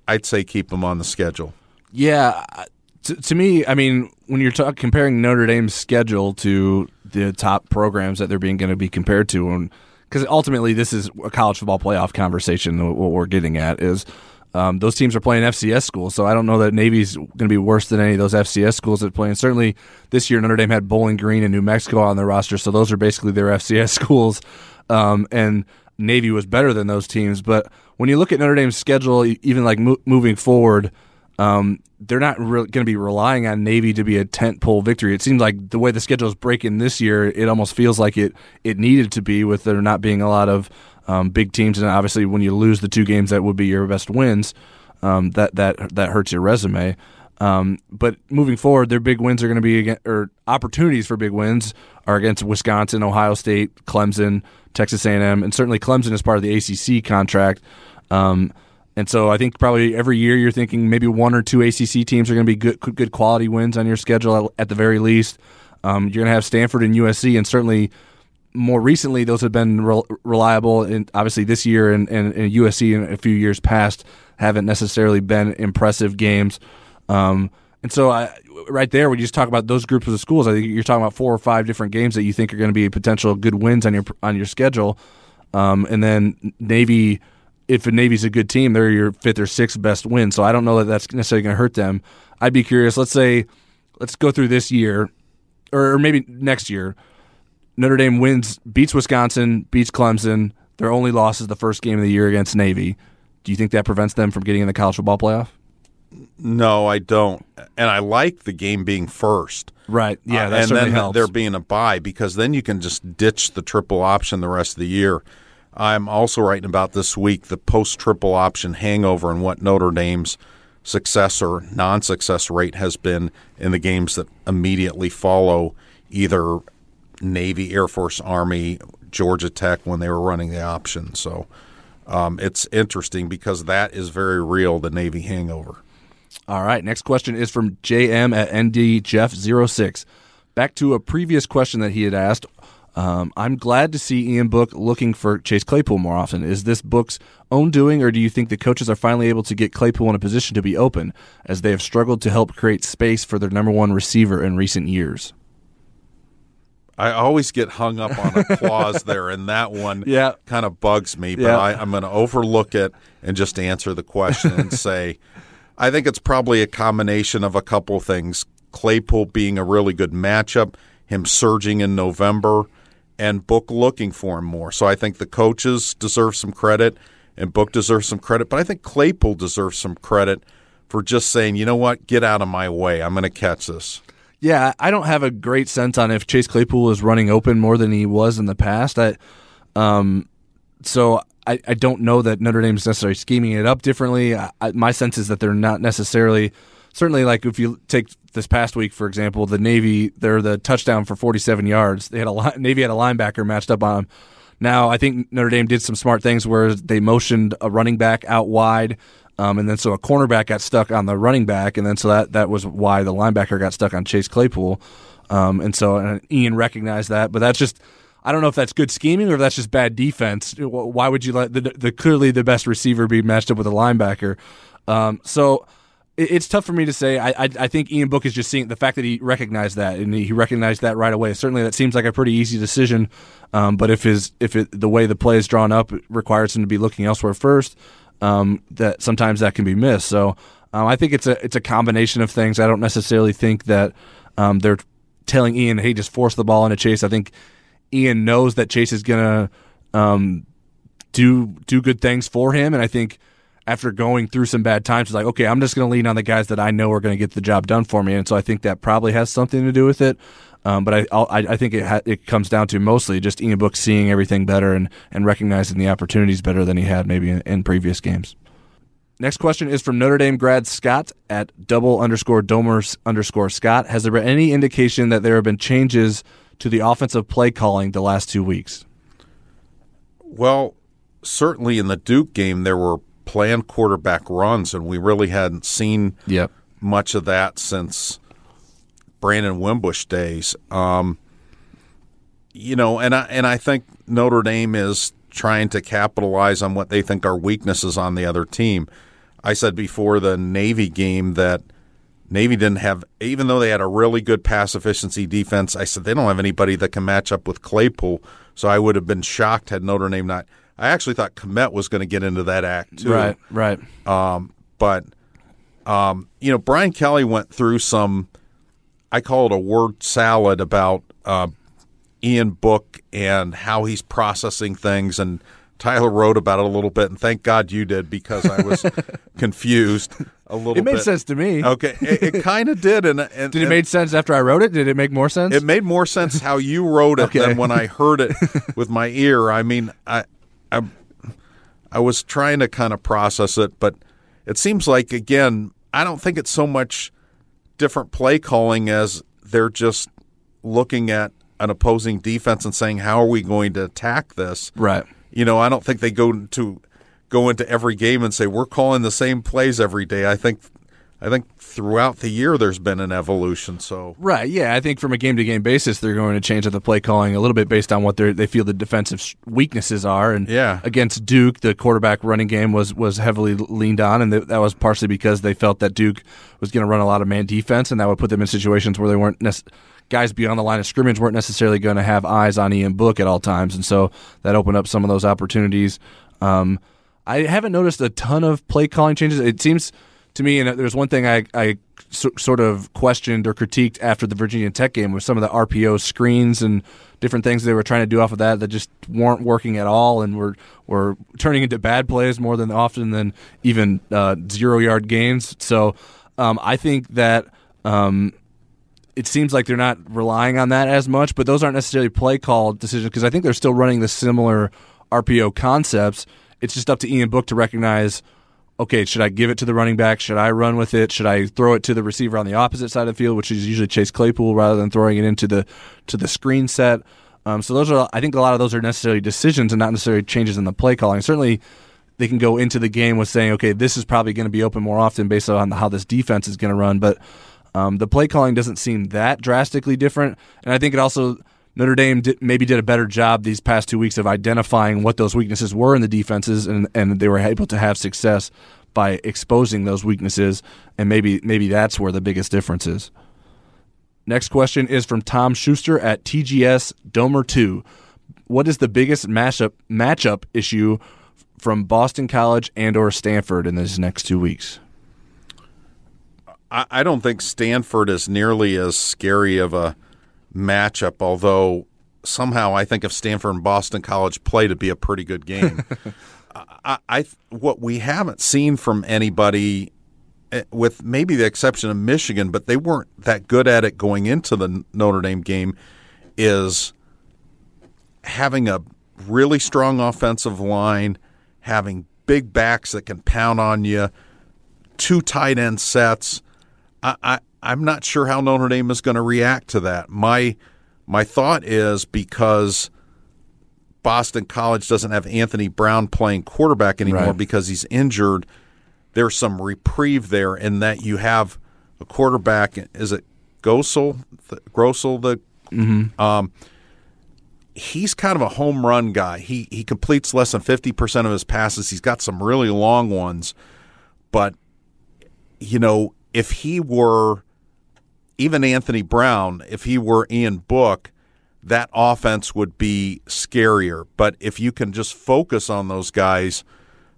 I'd say keep them on the schedule. Yeah, to, to me, I mean, when you're comparing Notre Dame's schedule to the top programs that they're being going to be compared to, because ultimately this is a college football playoff conversation. What we're getting at is um, those teams are playing FCS schools, so I don't know that Navy's going to be worse than any of those FCS schools that play. And certainly this year, Notre Dame had Bowling Green and New Mexico on their roster, so those are basically their FCS schools. Um, and Navy was better than those teams. But when you look at Notre Dame's schedule, even like mo- moving forward, um, they're not re- going to be relying on Navy to be a tent pole victory. It seems like the way the schedule is breaking this year, it almost feels like it it needed to be with there not being a lot of um, big teams, and obviously when you lose the two games that would be your best wins, um, that that that hurts your resume. Um, but moving forward, their big wins are going to be against, or opportunities for big wins are against Wisconsin, Ohio State, Clemson, Texas A&M, and certainly Clemson is part of the ACC contract. Um, and so I think probably every year you're thinking maybe one or two ACC teams are going to be good, good quality wins on your schedule at the very least. Um, you're going to have Stanford and USC, and certainly more recently those have been re- reliable. And obviously this year and, and, and, USC in a few years past haven't necessarily been impressive games. Um, and so I, right there, when you just talk about those groups of schools, I think you're talking about four or five different games that you think are going to be potential good wins on your on your schedule. Um, and then Navy if Navy's a good team, they're your fifth or sixth best win. So I don't know that that's necessarily going to hurt them. I'd be curious. Let's say, let's go through this year, or, maybe next year. Notre Dame wins, beats Wisconsin, beats Clemson. Their only loss is the first game of the year against Navy. Do you think that prevents them from getting in the college football playoff? No, I don't. And I like the game being first. Right. Yeah, uh, and then helps. there being a bye because then you can just ditch the triple option the rest of the year. I'm also writing about this week the post triple option hangover and what Notre Dame's success or non success rate has been in the games that immediately follow either Navy, Air Force, Army, Georgia Tech when they were running the option. So um, it's interesting because that is very real, the Navy hangover. All right. Next question is from JM at ND Jeff 06. Back to a previous question that he had asked. Um, I'm glad to see Ian Book looking for Chase Claypool more often. Is this Book's own doing, or do you think the coaches are finally able to get Claypool in a position to be open, as they have struggled to help create space for their number one receiver in recent years? I always get hung up on a clause there, and that one yeah. kind of bugs me. But yeah. I, I'm going to overlook it and just answer the question and say, I think it's probably a combination of a couple things. Claypool being a really good matchup, him surging in November – and Book looking for him more. So I think the coaches deserve some credit and Book deserves some credit, but I think Claypool deserves some credit for just saying, you know what, get out of my way. I'm going to catch this. Yeah, I don't have a great sense on if Chase Claypool is running open more than he was in the past. I, um, so I, I don't know that Notre Dame's necessarily scheming it up differently. I, I, my sense is that they're not necessarily certainly like if you take this past week, for example, the Navy, they're the touchdown for 47 yards. They had a Navy had a linebacker matched up on them. Now, I think Notre Dame did some smart things where they motioned a running back out wide, um, and then so a cornerback got stuck on the running back, and then so that that was why the linebacker got stuck on Chase Claypool, um, and so and Ian recognized that, but that's just. I don't know if that's good scheming or if that's just bad defense. Why would you let the, the clearly the best receiver be matched up with a linebacker? Um, so it's tough for me to say. I, I, I think Ian Book is just seeing the fact that he recognized that and he recognized that right away. Certainly, that seems like a pretty easy decision. Um, but if his if it, the way the play is drawn up requires him to be looking elsewhere first, um, that sometimes that can be missed. So um, I think it's a it's a combination of things. I don't necessarily think that um, they're telling Ian, "Hey, just force the ball into Chase." I think Ian knows that Chase is gonna um, do do good things for him, and I think after going through some bad times, he's like, "Okay, I'm just gonna lean on the guys that I know are gonna get the job done for me," and so I think that probably has something to do with it. Um, but I, I'll, I I think it ha- it comes down to mostly just Ian Book seeing everything better and, and recognizing the opportunities better than he had maybe in, in previous games. Next question is from Notre Dame grad Scott at double underscore domers underscore Scott. Has there been any indication that there have been changes to the offensive play calling the last two weeks? Well, certainly in the Duke game, there were planned quarterback runs, and we really hadn't seen yep. much of that since Brandon Wimbush days. Um, you know, and I and I think Notre Dame is trying to capitalize on what they think are weaknesses on the other team. I said before the Navy game that Navy didn't have, even though they had a really good pass efficiency defense. I said they don't have anybody that can match up with Claypool. So I would have been shocked had Notre Dame not. I actually thought Kmet was going to get into that act too. Right, right. Um, but um, you know, Brian Kelly went through some. I call it a word salad about uh, Ian Book and how he's processing things, and Tyler wrote about it a little bit, and thank God you did because I was confused a little. Bit. It made bit. sense to me. Okay, it, it kind of did, and, and Did it and make sense after I wrote it? Did it make more sense? It made more sense how you wrote it Okay. than when I heard it with my ear. I mean, I, I, I was trying to kind of process it, but it seems like again, I don't think it's so much different play calling as they're just looking at an opposing defense and saying, "How are we going to attack this?" Right. You know, I don't think they go to go into every game and say we're calling the same plays every day. I think I think throughout the year there's been an evolution. So Right. Yeah. I think from a game to game basis, they're going to change up the play calling a little bit based on what they they feel the defensive weaknesses are. And Yeah. against Duke, the quarterback running game was was heavily leaned on, and th- that was partially because they felt that Duke was going to run a lot of man defense, and that would put them in situations where they weren't nec- guys beyond the line of scrimmage weren't necessarily going to have eyes on Ian Book at all times, and so that opened up some of those opportunities. Um, I haven't noticed a ton of play calling changes. It seems to me, and there's one thing I, I so, sort of questioned or critiqued after the Virginia Tech game was some of the RPO screens and different things they were trying to do off of that that just weren't working at all and were were turning into bad plays more than often than even uh, zero yard gains. So um, I think that. Um, it seems like they're not relying on that as much, but those aren't necessarily play call decisions because I think they're still running the similar RPO concepts. It's just up to Ian Book to recognize okay, should I give it to the running back? Should I run with it? Should I throw it to the receiver on the opposite side of the field, which is usually Chase Claypool, rather than throwing it into the to the screen set? Um, so those are, I think, a lot of those are necessarily decisions and not necessarily changes in the play calling. Certainly, they can go into the game with saying, okay, this is probably going to be open more often based on how this defense is going to run, but um, the play calling doesn't seem that drastically different, and I think it also Notre Dame did, maybe did a better job these past two weeks of identifying what those weaknesses were in the defenses, and and they were able to have success by exposing those weaknesses, and maybe maybe that's where the biggest difference is. Next question is from Tom Schuster at TGS Domer Two. What is the biggest matchup matchup issue from Boston College and or Stanford in these next two weeks? I, I don't think Stanford is nearly as scary of a matchup, although somehow I think if Stanford and Boston College play to be a pretty good game. I, I what we haven't seen from anybody, eh, with maybe the exception of Michigan, but they weren't that good at it going into the Notre Dame game, is having a really strong offensive line, having big backs that can pound on you, two tight end sets. I, I I'm not sure how Notre Dame is going to react to that. My my thought is because Boston College doesn't have Anthony Brown playing quarterback anymore Right. because he's injured. There's some reprieve there in that you have a quarterback. Is it Gosel? The, Grosel? The Mhm. um, he's kind of a home run guy. He he completes less than fifty percent of his passes. He's got some really long ones, but you know if he were even Anthony Brown, if he were Ian Book, that offense would be scarier. But if you can just focus on those guys,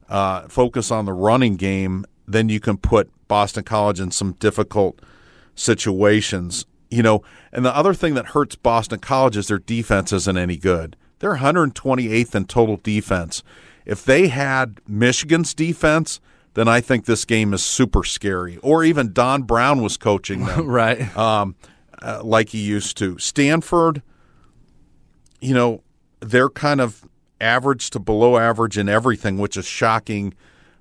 uh, focus on the running game, then you can put Boston College in some difficult situations. You know, and the other thing that hurts Boston College is their defense isn't any good. They're 128th in total defense. If they had Michigan's defense, then I think this game is super scary. Or even Don Brown was coaching them, right? Um, uh, like he used to. Stanford, you know, they're kind of average to below average in everything, which is shocking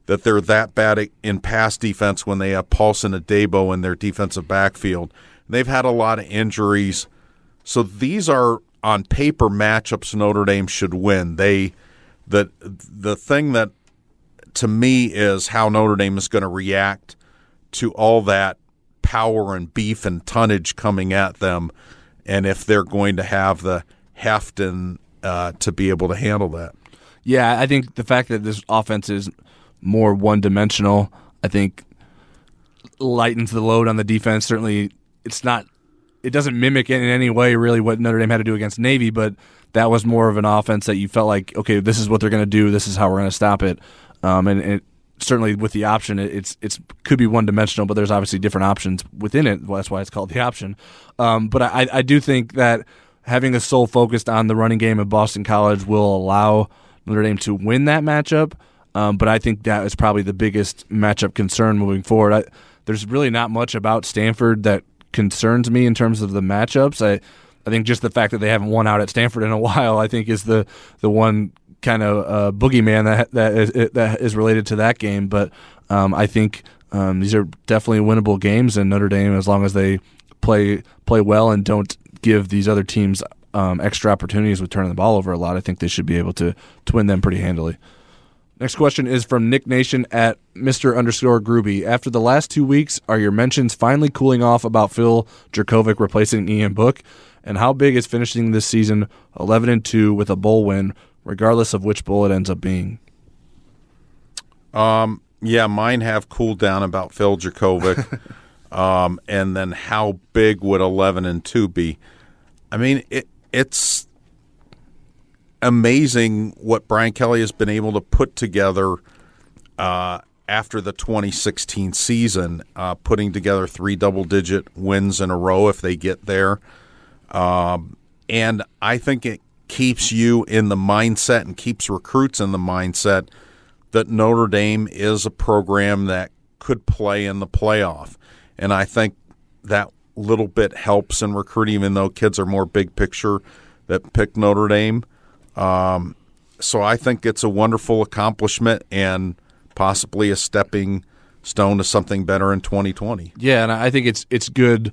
that they're that bad in pass defense when they have Paulson Adebo in their defensive backfield. They've had a lot of injuries. So these are on paper matchups Notre Dame should win. They the the thing that to me is how Notre Dame is going to react to all that power and beef and tonnage coming at them, and if they're going to have the heft uh, to be able to handle that. Yeah, I think the fact that this offense is more one dimensional, I think lightens the load on the defense. Certainly, it's not. It doesn't mimic in any way really what Notre Dame had to do against Navy, but that was more of an offense that you felt like, okay, this is what they're going to do. This is how we're going to stop it. Um, and, and certainly with the option, it's it's could be one dimensional, but there's obviously different options within it. Well, that's why it's called the option. Um, but I, I do think that having a sole focused on the running game of Boston College will allow Notre Dame to win that matchup. Um, but I think that is probably the biggest matchup concern moving forward. I, there's really not much about Stanford that concerns me in terms of the matchups. I I think just the fact that they haven't won out at Stanford in a while, I think, is the the one kind of uh, boogeyman that that is, that is related to that game. But um, I think um, these are definitely winnable games, and Notre Dame, as long as they play play well and don't give these other teams um, extra opportunities with turning the ball over a lot, I think they should be able to to win them pretty handily. Next question is from Nick Nation at Mr. underscore Gruby. After the last two weeks, are your mentions finally cooling off about Phil Jurkovec replacing Ian Book? And how big is finishing this season 11 and 2 with a bowl win, regardless of which bowl it ends up being? Um, yeah, mine have cooled down about Phil Jurkovec. um, and then how big would 11 and 2 be? I mean, it, it's amazing what Brian Kelly has been able to put together uh, after the 2016 season, uh, putting together three double digit wins in a row if they get there. Um, and I think it keeps you in the mindset and keeps recruits in the mindset that Notre Dame is a program that could play in the playoff. And I think that little bit helps in recruiting, even though kids are more big picture that pick Notre Dame. Um, so I think it's a wonderful accomplishment and possibly a stepping stone to something better in 2020. Yeah, and I think it's it's good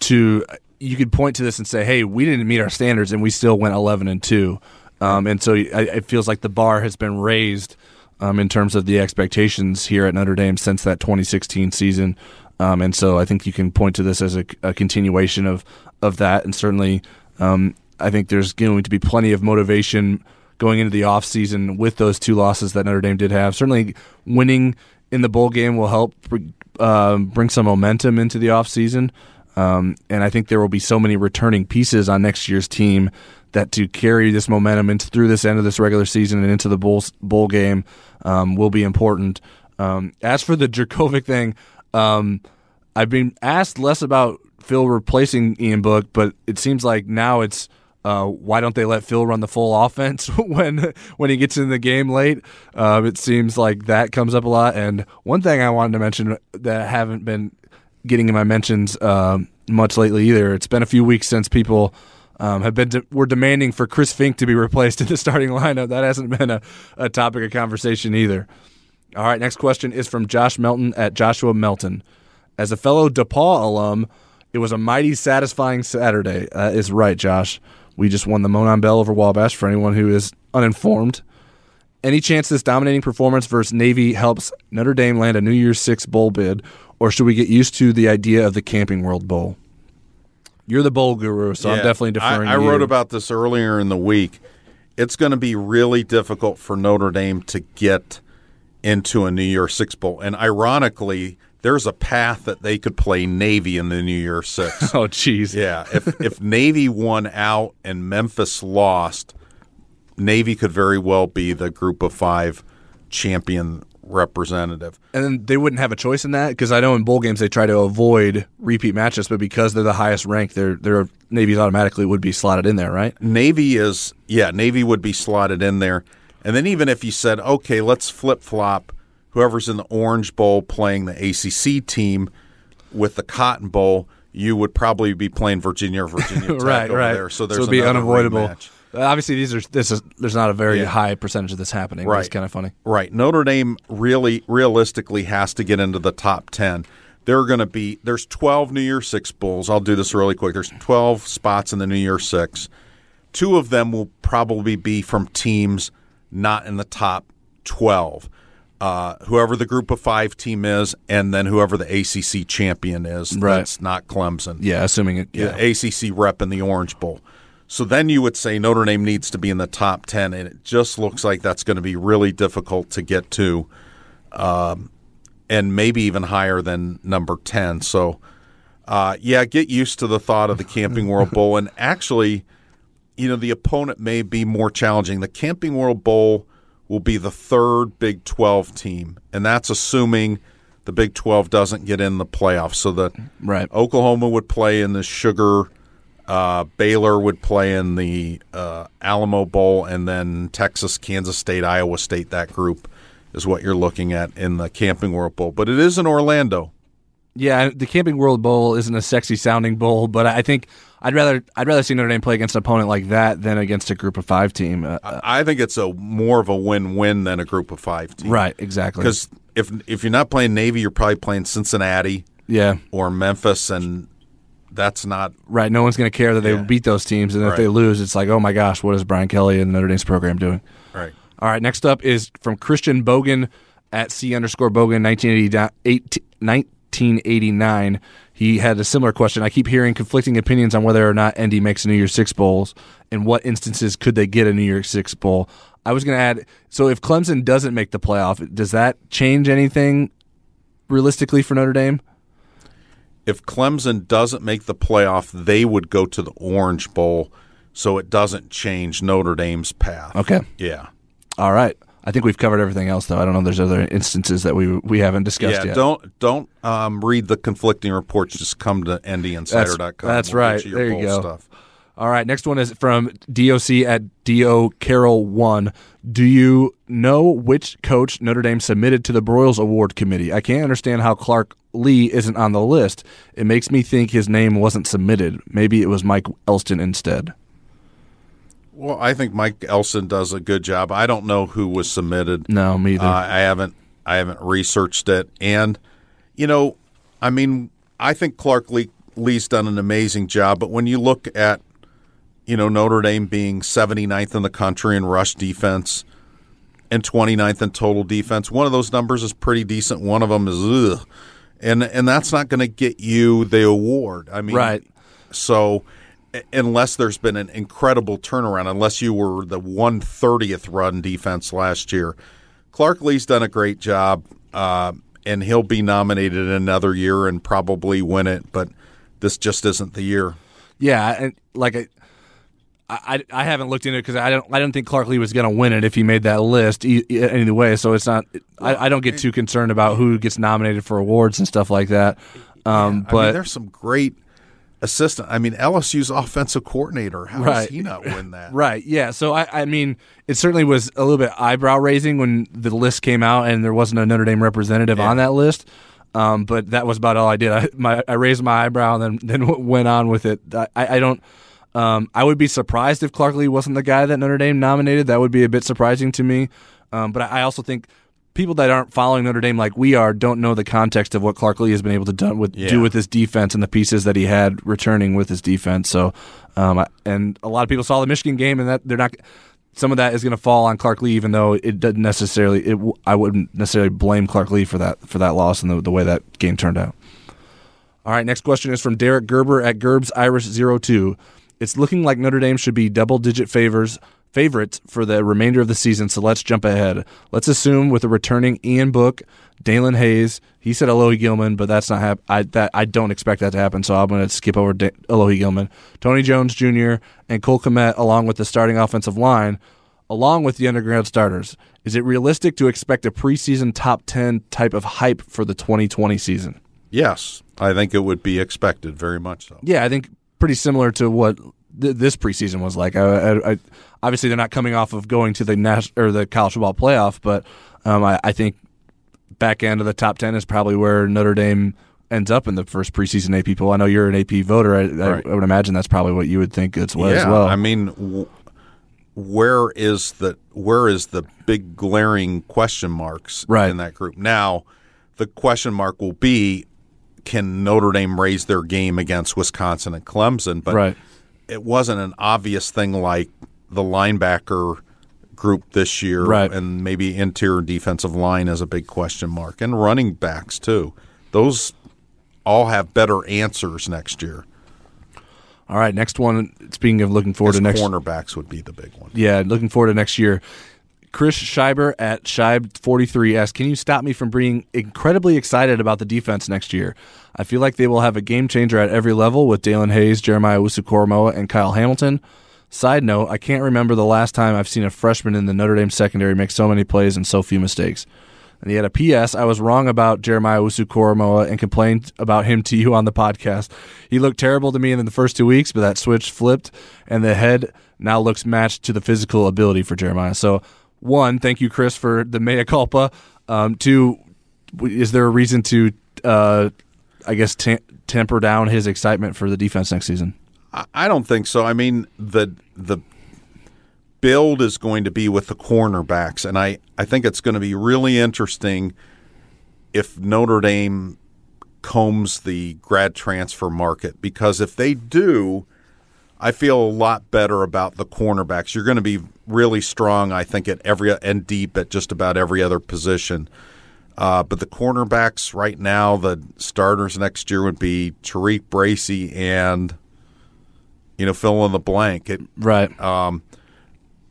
to you could point to this and say, "Hey, we didn't meet our standards, and we still went 11 and two," um, and so it feels like the bar has been raised um, in terms of the expectations here at Notre Dame since that 2016 season. Um, and so I think you can point to this as a, a continuation of of that, and certainly um, I think there's going to be plenty of motivation going into the offseason with those two losses that Notre Dame did have. Certainly, winning in the bowl game will help uh, bring some momentum into the offseason. Um, and I think there will be so many returning pieces on next year's team that to carry this momentum into through this end of this regular season and into the bowl bowl game um, will be important. Um, as for the Jurkovec thing, um, I've been asked less about Phil replacing Ian Book, but it seems like now it's uh, why don't they let Phil run the full offense when when he gets in the game late? Uh, it seems like that comes up a lot. And one thing I wanted to mention that I haven't been getting in my mentions uh, much lately either. It's been a few weeks since people um, have been de- were demanding for Chris Finke to be replaced in the starting lineup. That hasn't been a, a topic of conversation either. All right, next question is from Josh Melton at Joshua Melton. As a fellow DePauw alum, it was a mighty satisfying Saturday. Is right, Josh. We just won the Monon Bell over Wabash for anyone who is uninformed. Any chance this dominating performance versus Navy helps Notre Dame land a New Year's Six bowl bid, or should we get used to the idea of the Camping World Bowl? You're the bowl guru, so yeah, I'm definitely deferring. I, I wrote about this earlier in the week. It's going to be really difficult for Notre Dame to get into a New Year Six bowl, and ironically, there's a path that they could play Navy in the New Year Six. oh, jeez. Yeah, if if Navy won out and Memphis lost, Navy could very well be the Group of Five champion representative. And they wouldn't have a choice in that because I know in bowl games they try to avoid repeat matches, but because they're the highest ranked, their their Navy's automatically would be slotted in there, right? Navy is yeah, Navy would be slotted in there. And then even if you said, okay, let's flip flop whoever's in the Orange Bowl playing the ACC team with the Cotton Bowl, you would probably be playing Virginia or Virginia Tech right, over right. there. So there's it'd be unavoidable. rematch. Uh, Obviously, these are this is there's not a very Yeah. high percentage of this happening. Right. It's kind of funny. Right. Notre Dame really realistically has to get into the top 10. There are going to be there's 12 New Year 6 bowls. I'll do this really quick. There's 12 spots in the New Year 6. Two of them will probably be from teams not in the top 12. Uh, whoever the group of 5 team is and then whoever the ACC champion is. Right. That's not Clemson. Yeah, assuming it. Yeah, ACC rep in the Orange Bowl. So then you would say Notre Dame needs to be in the top 10, and it just looks like that's going to be really difficult to get to, um, and maybe even higher than number 10. So, uh, yeah, get used to the thought of the Camping World Bowl. And actually, you know, the opponent may be more challenging. The Camping World Bowl will be the third Big 12 team, and that's assuming the Big 12 doesn't get in the playoffs. So that right. Oklahoma would play in the Sugar, uh, Baylor would play in the uh, Alamo Bowl, and then Texas, Kansas State, Iowa State. That group is what you're looking at in the Camping World Bowl. But it is in Orlando. Yeah, the Camping World Bowl isn't a sexy sounding bowl, but I think I'd rather I'd rather see Notre Dame play against an opponent like that than against a Group of Five team. Uh, I think it's a more of a win-win than a Group of Five team. Right, exactly. Because if if you're not playing Navy, you're probably playing Cincinnati, Yeah. or Memphis, and that's not Right, no one's going to care that they Yeah. beat those teams, and if they lose, it's like, oh my gosh, what is Brian Kelly and Notre Dame's program doing? right. All right, next up is from Christian Bogan at C underscore Bogan, 1980 1989. He had a similar question. I keep hearing conflicting opinions on whether or not ND makes a New Year's Six Bowls. In what instances could they get a New Year's Six Bowl? I was going to add so if Clemson doesn't make the playoff, does that change anything realistically for Notre Dame? If Clemson doesn't make the playoff, they would go to the Orange Bowl, so it doesn't change Notre Dame's path. Okay. Yeah. All right. I think we've covered everything else, though. I don't know if there's other instances that we we haven't discussed yeah, yet. don't don't um, read the conflicting reports. Just come to ndinsider.com. That's, that's We'll right. you there you go. Stuff. All right. Next one is from DOC at Do Carroll One. Do you know which coach Notre Dame submitted to the Broyles Award Committee? I can't understand how Clark Lea isn't on the list. It makes me think his name wasn't submitted. Maybe it was Mike Elston instead. Well, I think Mike Elston does a good job. I don't know who was submitted. No, me either. Uh, I haven't I haven't researched it, and you know, I mean, I think Clark Lea, Lea's done an amazing job. But when you look at you know Notre Dame being 79th in the country in rush defense and 29th in total defense, one of those numbers is pretty decent. One of them is ugh, and and that's not going to get you the award. I mean, Right. So unless there's been an incredible turnaround, unless you were the 130th run defense last year, Clark Lea's done a great job, uh, and he'll be nominated another year and probably win it. But this just isn't the year. Yeah, and like I, I, I haven't looked into it because I don't I don't think Clark Lea was going to win it if he made that list e- anyway. So it's not. I, I don't get too concerned about who gets nominated for awards and stuff like that. Um, I but mean, there's some great assistant. I mean, LSU's offensive coordinator. How does he not win that? Right. Yeah. So I, I mean, it certainly was a little bit eyebrow raising when the list came out and there wasn't a Notre Dame representative on that list. Um, but that was about all I did. I, my, I raised my eyebrow and then then went on with it. I, I don't. Um, I would be surprised if Clark Lea wasn't the guy that Notre Dame nominated. That would be a bit surprising to me. Um, but I also think people that aren't following Notre Dame like we are don't know the context of what Clark Lea has been able to done with Yeah. do with his defense and the pieces that he had returning with his defense. So, um, I- and a lot of people saw the Michigan game, and that they're not. Some of that is going to fall on Clark Lea, even though it doesn't necessarily. It, I wouldn't necessarily blame Clark Lea for that for that loss and the, the way that game turned out. All right, next question is from Derek Gerber at Gerbs Irish 02. It's looking like Notre Dame should be double digit favors favorites for the remainder of the season, so let's jump ahead. Let's assume with a returning Ian Book, Daelin Hayes, he said Alohi Gilman, but that's not hap- I that I don't expect that to happen, so I'm going to skip over da- Alohi Gilman. Tony Jones Jr. and Cole Kmet along with the starting offensive line. along with the underground starters. Is it realistic to expect a preseason top 10 type of hype for the 2020 season? Yes, I think it would be expected very much so. Yeah, I think pretty similar to what th- this preseason was like. I, I, I, obviously, they're not coming off of going to the nas- or the college football playoff, but um, I, I think back end of the top 10 is probably where Notre Dame ends up in the first preseason AP poll. I know you're an AP voter. I, Right. I, I would imagine that's probably what you would think as well. yeah, as well. I mean, w- where is the where is the big glaring question marks Right. in that group? Now, the question mark will be, can Notre Dame raise their game against Wisconsin and Clemson? But Right. it wasn't an obvious thing like the linebacker group this year, Right. and maybe interior defensive line is a big question mark, and running backs too. Those all have better answers next year. All right, next one. Speaking of looking forward to next cornerbacks would be the big one. Yeah, looking forward to next year. Chris Scheiber at Scheib43 asks, Can you stop me from being incredibly excited about the defense next year? I feel like they will have a game changer at every level with Daelin Hayes, Jeremiah Owusu-Koramoah, and Kyle Hamilton. Side note, I can't remember the last time I've seen a freshman in the Notre Dame secondary make so many plays and so few mistakes. And he had a PS. I was wrong about Jeremiah Owusu-Koramoah and complained about him to you on the podcast. He looked terrible to me in the first two weeks, but that switch flipped, and the head now looks matched to the physical ability for Jeremiah. So, one, thank you, Chris, for the mea culpa. Um, two, is there a reason to, uh, I guess, tem- temper down his excitement for the defense next season? I- I don't think so. I mean, the the build is going to be with the cornerbacks, and I, I think it's going to be really interesting if Notre Dame combs the grad transfer market because if they do, I feel a lot better about the cornerbacks. You're going to be really strong, I think, at every and deep at just about every other position. Uh, but the cornerbacks right now, the starters next year would be TaRiq Bracy and you know fill in the blank. It, right. Um,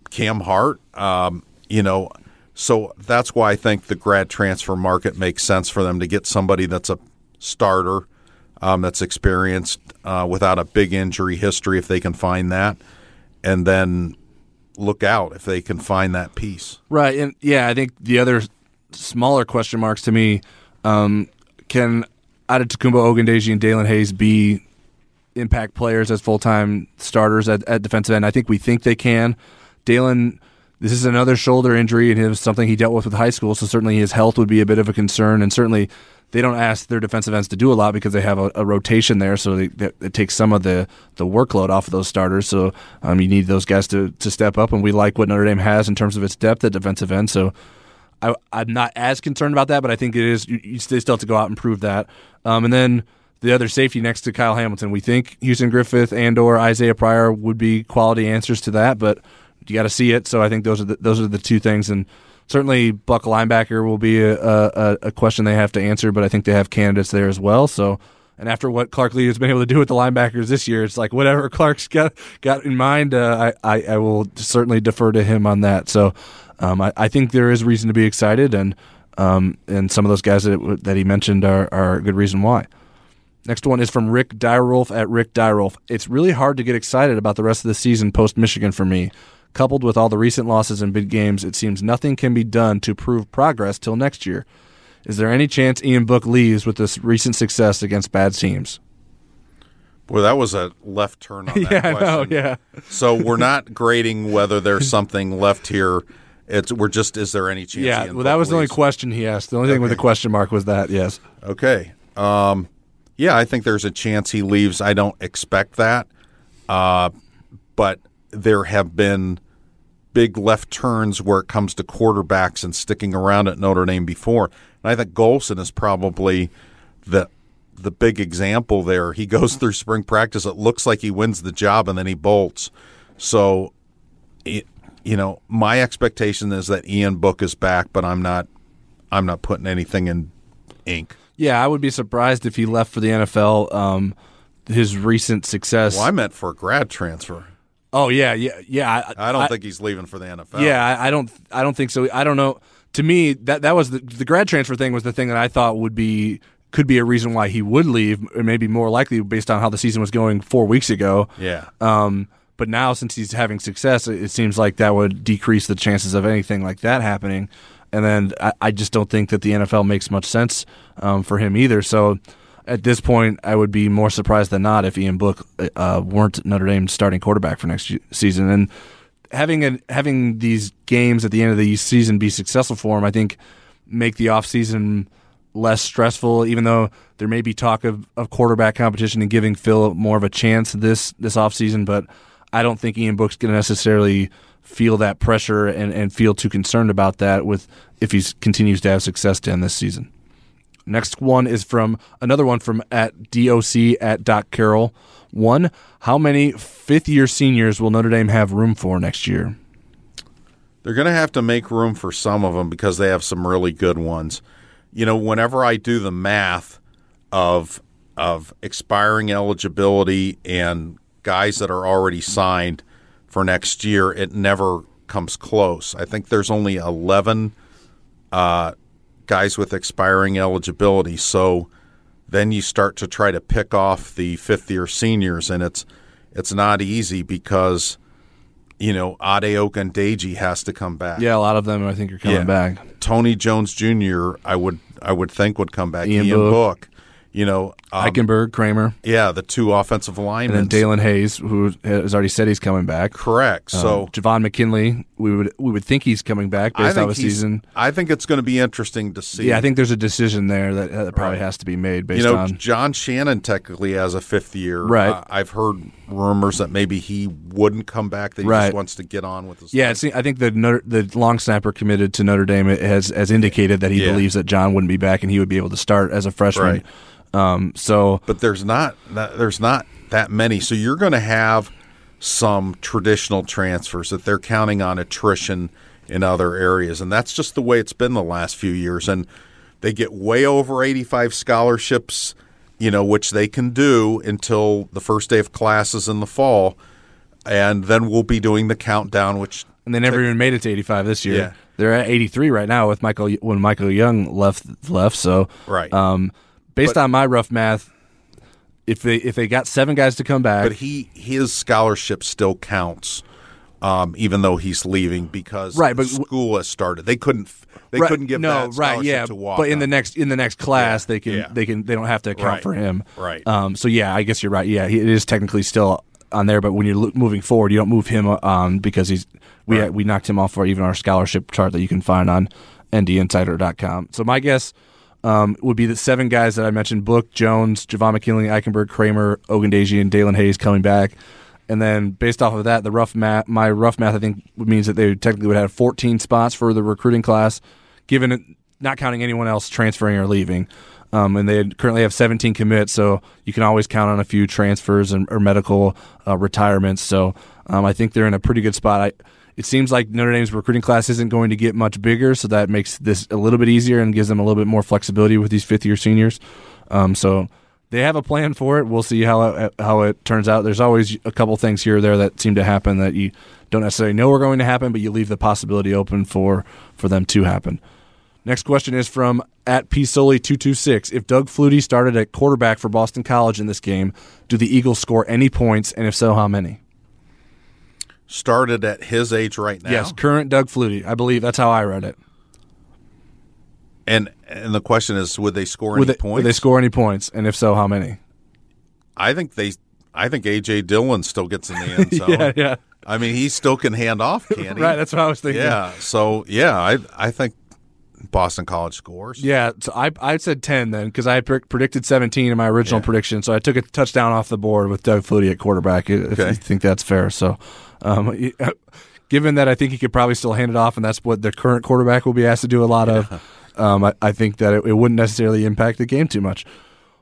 Cam Hart. Um, you know, so that's why I think the grad transfer market makes sense for them to get somebody that's a starter, um, that's experienced uh, without a big injury history if they can find that, and then look out if they can find that piece. Right, and yeah, I think the other smaller question marks to me um, can Adetokunbo Ogundeji and Daelin Hayes be impact players as full time starters at, at defensive end? I think we think they can. Daelin, this is another shoulder injury, and it was something he dealt with with high school, so certainly his health would be a bit of a concern, and certainly. They don't ask their defensive ends to do a lot because they have a, a rotation there, so they, that, it takes some of the, the workload off of those starters. So um, you need those guys to, to step up, and we like what Notre Dame has in terms of its depth at defensive end. So I, I'm not as concerned about that, but I think it is. You, you still have to go out and prove that. Um, and then the other safety next to Kyle Hamilton, we think Houston Griffith and or Isaiah Pryor would be quality answers to that, but you got to see it. So I think those are the, those are the two things. And certainly Buck linebacker will be a, a, a question they have to answer, but I think they have candidates there as well. So. And after what Clark Lea has been able to do with the linebackers this year, it's like whatever Clark's got got in mind, uh, I, I I will certainly defer to him on that. So um, I, I think there is reason to be excited, and um, and some of those guys that, that he mentioned are, are a good reason why. Next one is from Rick Dyrolf at Rick Dyrolf. It's really hard to get excited about the rest of the season post Michigan for me. Coupled with all the recent losses in big games, it seems nothing can be done to prove progress till next year. Is there any chance Ian Book leaves with this recent success against bad teams? Boy, that was a left turn on that Yeah, question. yeah. so we're not grading whether there's something left here. It's we're just is there any chance? Yeah, Ian well, that Book was the only question he asked. The only thing with a question mark was that, yes. Okay. Um, yeah, I think there's a chance he leaves. I don't expect that, uh, but there have been big left turns where it comes to quarterbacks and sticking around at Notre Dame before. And I think Golson is probably the the big example there. He goes through spring practice. It looks like he wins the job, and then he bolts. So, it, you know, my expectation is that Ian Book is back, but I'm not. I'm not putting anything in ink. Yeah, I would be surprised if he left for the NFL. Um, his recent success. Well, I meant for a grad transfer. Oh yeah, yeah, yeah. I don't think he's leaving for the NFL. Yeah, I, I don't. I don't think so. I don't know. To me, that that was the, the grad transfer thing was the thing that I thought would be could be a reason why he would leave, or maybe more likely based on how the season was going four weeks ago. Yeah. Um, But now, since he's having success, it, it seems like that would decrease the chances of anything like that happening. And then I, I just don't think that the NFL makes much sense um, for him either. So at this point, I would be more surprised than not if Ian Book uh, weren't Notre Dame's starting quarterback for next season. And having a, having these games at the end of the season be successful for him, I think make the offseason less stressful, even though there may be talk of, of quarterback competition and giving Phil more of a chance this this offseason. But I don't think Ian Book's going to necessarily feel that pressure and, and feel too concerned about that with if he continues to have success end this season. Next one is from another one from at doc at Doc Carroll. One, how many fifth year seniors will Notre Dame have room for next year? They're going to have to make room for some of them because they have some really good ones. You know, whenever I do the math of of expiring eligibility and guys that are already signed for next year, it never comes close. I think there's only 11 uh, guys with expiring eligibility. So then you start to try to pick off the fifth year seniors, and it's it's not easy because you know Ade Deji has to come back. Yeah, a lot of them I think are coming Yeah. back. Tony Jones Jr. I would I would think would come back. Ian Ian, Book. Book. You know, um, Eichenberg, Kraemer, yeah, the two offensive linemen. and then Daelin Hayes, who has already said he's coming back. Correct. So um, Javon McKinley, we would we would think he's coming back based off a season. I think it's going to be interesting to see. Yeah, I think there's a decision there that uh, probably has to be made based you know, on John Shannon technically has a fifth year. Right. Uh, I've heard rumors that maybe he wouldn't come back. That he Right. just wants to get on with his. Yeah, I think the the long snapper committed to Notre Dame has has indicated that he Yeah. believes that John wouldn't be back and he would be able to start as a freshman. Right. Um, so, but there's not there's not that many. So you're going to have some traditional transfers that they're counting on attrition in other areas, and that's just the way it's been the last few years. And they get way over 85 scholarships, you know, which they can do until the first day of classes in the fall, and then we'll be doing the countdown, which and they never even made it to 85 this year. Yeah. They're at 83 right now with Michael when Michael Young left left. So, Right. Um, based But- on my rough math, if they if they got seven guys to come back, But he his scholarship still counts, um, even though he's leaving because Right, but- school has started. They couldn't they Right, couldn't give no that right yeah to walk. but in the next in the next class they can yeah. they can they don't have to account Right, for him right. um so yeah i guess you're right yeah he, it is technically still on there but when you're lo- moving forward you don't move him um because he's we Right. we knocked him off for even our scholarship chart that you can find on ndinsider.com so my guess um, would be the seven guys that I mentioned: Book, Jones, Javon McKinley, Eichenberg, Kraemer, Ogundeji, and Daelin Hayes coming back. And then based off of that, the rough math, my rough math, I think means that they technically would have 14 spots for the recruiting class, given not counting anyone else transferring or leaving. Um, and they currently have 17 commits, so you can always count on a few transfers and, or medical uh, retirements. So um, I think they're in a pretty good spot. I, it seems like Notre Dame's recruiting class isn't going to get much bigger, so that makes this a little bit easier and gives them a little bit more flexibility with these fifth year seniors. Um, so they have a plan for it. We'll see how it, how it turns out. There's always a couple things here or there that seem to happen that you don't necessarily know are going to happen, but you leave the possibility open for for them to happen. Next question is from at psoli226. If Doug Flutie started at quarterback for Boston College in this game, do the Eagles score any points, and if so, how many? Started at his age right now. Yes, current Doug Flutie. I believe that's how I read it. and and the question is, would they score Would any they, points? would they score any points, and if so, how many? I think they. I think AJ Dillon still gets in the end zone. Yeah, yeah. I mean, he still can hand off, can he? Right, that's what I was thinking. Yeah. So yeah, I I think Boston College scores. Yeah, so I I said ten then because I pre- predicted seventeen in my original prediction. So I took a touchdown off the board with Doug Flutie at quarterback. If Okay. you think that's fair, so um, given that I think he could probably still hand it off, and that's what the current quarterback will be asked to do a lot of. Um, I, I think that it, it wouldn't necessarily impact the game too much.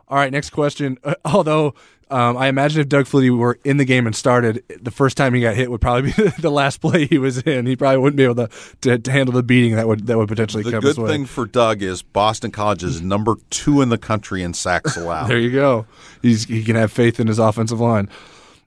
All right, next question. Uh, although um, I imagine if Doug Flutie were in the game and started, the first time he got hit would probably be the last play he was in. He probably wouldn't be able to, to, to handle the beating that would that would potentially The come good his way. thing for Doug is Boston College is number two in the country in sacks allowed. There you go. He's, he can have faith in his offensive line.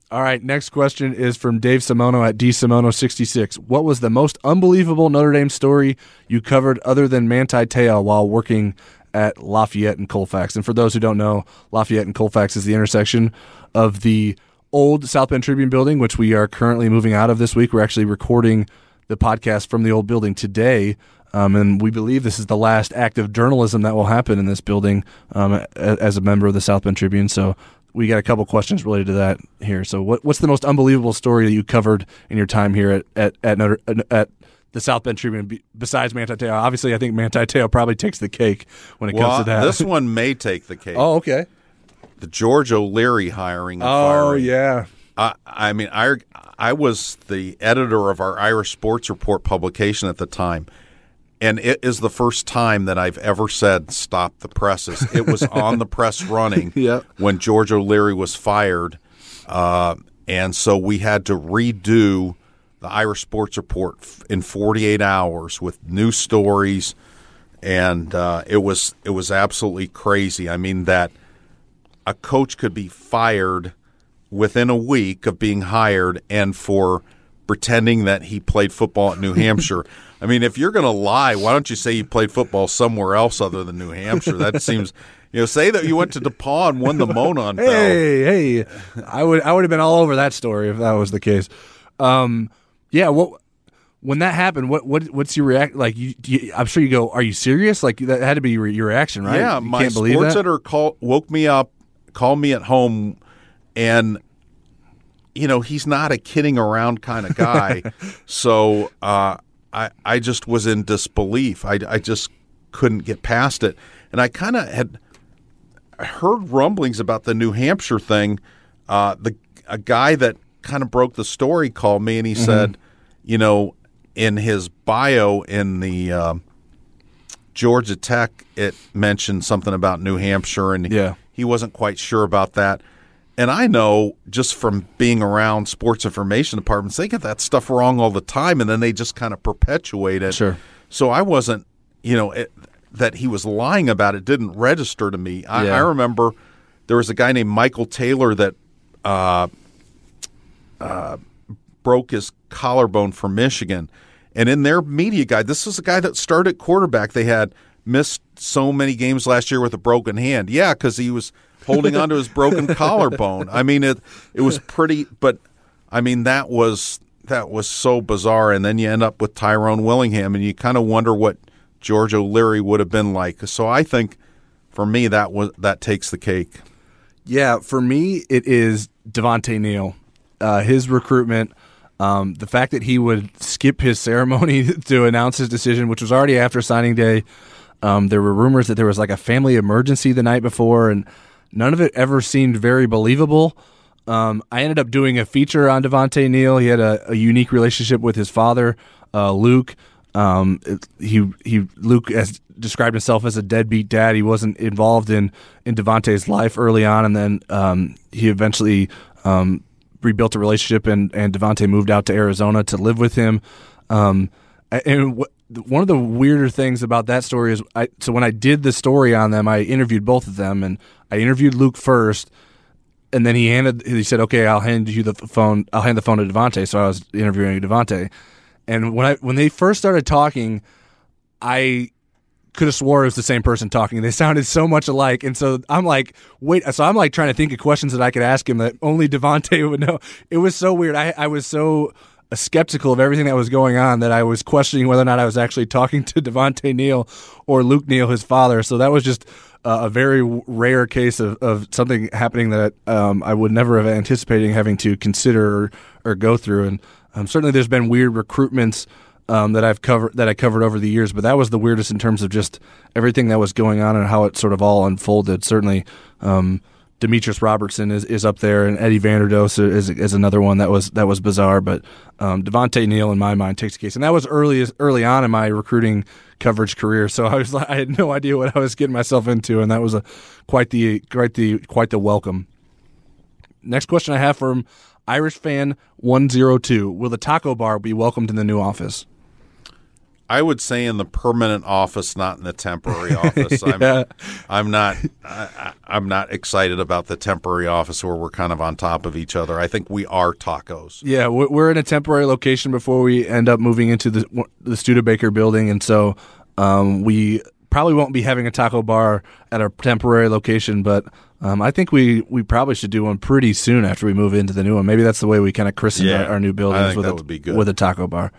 All right, next question is from Dave Simono at dsimono66. What was the most unbelievable Notre Dame story you covered other than Manti Te'o while working at Lafayette and Colfax? And for those who don't know, Lafayette and Colfax is the intersection of the old South Bend Tribune building, which we are currently moving out of this week. We're actually recording the podcast from the old building today. Um, and we believe this is the last act of journalism that will happen in this building um, as a member of the South Bend Tribune. So we got a couple questions related to that here. So what, what's the most unbelievable story that you covered in your time here at at at, Notre, at the South Bend Tribune besides Manti Te'o? Obviously, I think Manti Te'o probably takes the cake when it well, comes to that. this one may take the cake. oh, okay. the George O'Leary hiring. Oh, firing. yeah. I, I mean, I I was the editor of our Irish Sports Report publication at the time, and it is the first time that I've ever said "stop the presses." It was on the press running Yep. when George O'Leary was fired, uh, and so we had to redo the Irish Sports Report in 48 hours with new stories, and uh, it was it was absolutely crazy. I mean that a coach could be fired within a week of being hired and for pretending that he played football at New Hampshire. I mean, if you're going to lie, why don't you say you played football somewhere else other than New Hampshire? That seems, you know, say that you went to DePauw and won the Monon. Hey, hey, I would I would have been all over that story if that was the case. Um, yeah. What when that happened? What what what's your react? Like you, do you, I'm sure you go. Are you serious? Like that had to be your, your reaction, right? Yeah, you my can't believe sports that. editor call, woke me up, called me at home, and you know he's not a kidding around kind of guy. so uh, I I just was in disbelief. I I just couldn't get past it, and I kind of had heard rumblings about the New Hampshire thing. Uh, the a guy that kind of broke the story called me, and he Mhm. said, you know, in his bio in the um Georgia Tech, it mentioned something about New Hampshire, and Yeah. he wasn't quite sure about that. And I know just from being around sports information departments, they get that stuff wrong all the time, and then they just kind of perpetuate it. Sure. So I wasn't, you know, it, that he was lying about it didn't register to me. I, Yeah. I remember there was a guy named Michael Taylor that uh, uh, broke his collarbone for Michigan. And in their media guide, this was a guy that started quarterback. They had missed so many games last year with a broken hand. Yeah, because he was holding onto his broken collarbone. I mean, it it was pretty, but I mean that was that was so bizarre. And then you end up with Tyrone Willingham, and you kind of wonder what George O'Leary would have been like. So I think for me that was that takes the cake. Yeah, for me, it is Davonte Neal. Uh, his recruitment, um, the fact that he would skip his ceremony to announce his decision, which was already after signing day. Um, there were rumors that there was like a family emergency the night before, and none of it ever seemed very believable. Um, I ended up doing a feature on Davonte Neal. He had a, a unique relationship with his father, uh, Luke. Um, he he Luke has described himself as a deadbeat dad. He wasn't involved in in Davonte's life early on, and then um, he eventually um, rebuilt a relationship, and and Davonte moved out to Arizona to live with him. Um, and wh- one of the weirder things about that story is, I so when I did the story on them, I interviewed both of them, and I interviewed Luke first, and then he handed he said, "Okay, I'll hand you the phone. I'll hand the phone to Davonte." So I was interviewing Davonte, and when I when they first started talking, I could have swore it was the same person talking. They sounded so much alike, and so I'm like, wait. So I'm like trying to think of questions that I could ask him that only Davonte would know. It was so weird. I I was so skeptical of everything that was going on that I was questioning whether or not I was actually talking to Davonte Neal or Luke Neal, his father. So that was just uh, a very rare case of, of something happening that um, I would never have anticipated having to consider or, or go through. And um, certainly, there's been weird recruitments um, that I've covered that I covered over the years, but that was the weirdest in terms of just everything that was going on and how it sort of all unfolded. Certainly, um, Demetrius Robertson is, is up there, and Eddie Vanderdoes is, is another one that was that was bizarre. But um, Davonte Neal, in my mind, takes the case, and that was early early on in my recruiting coverage career. So I was like, I had no idea what I was getting myself into, and that was a quite the quite the quite the welcome. Next question I have from Irish fan one zero two: Will the taco bar be welcomed in the new office? I would say in the permanent office, not in the temporary office. Yeah. I'm, I'm not. I, I'm not excited about the temporary office where we're kind of on top of each other. I think we are tacos. Yeah, we're in a temporary location before we end up moving into the the Studebaker building, and so um, we probably won't be having a taco bar at our temporary location. But Um, I think we, we probably should do one pretty soon after we move into the new one. Maybe that's the way we kind of christen Yeah, our, our new buildings with a, would be good. with a taco bar.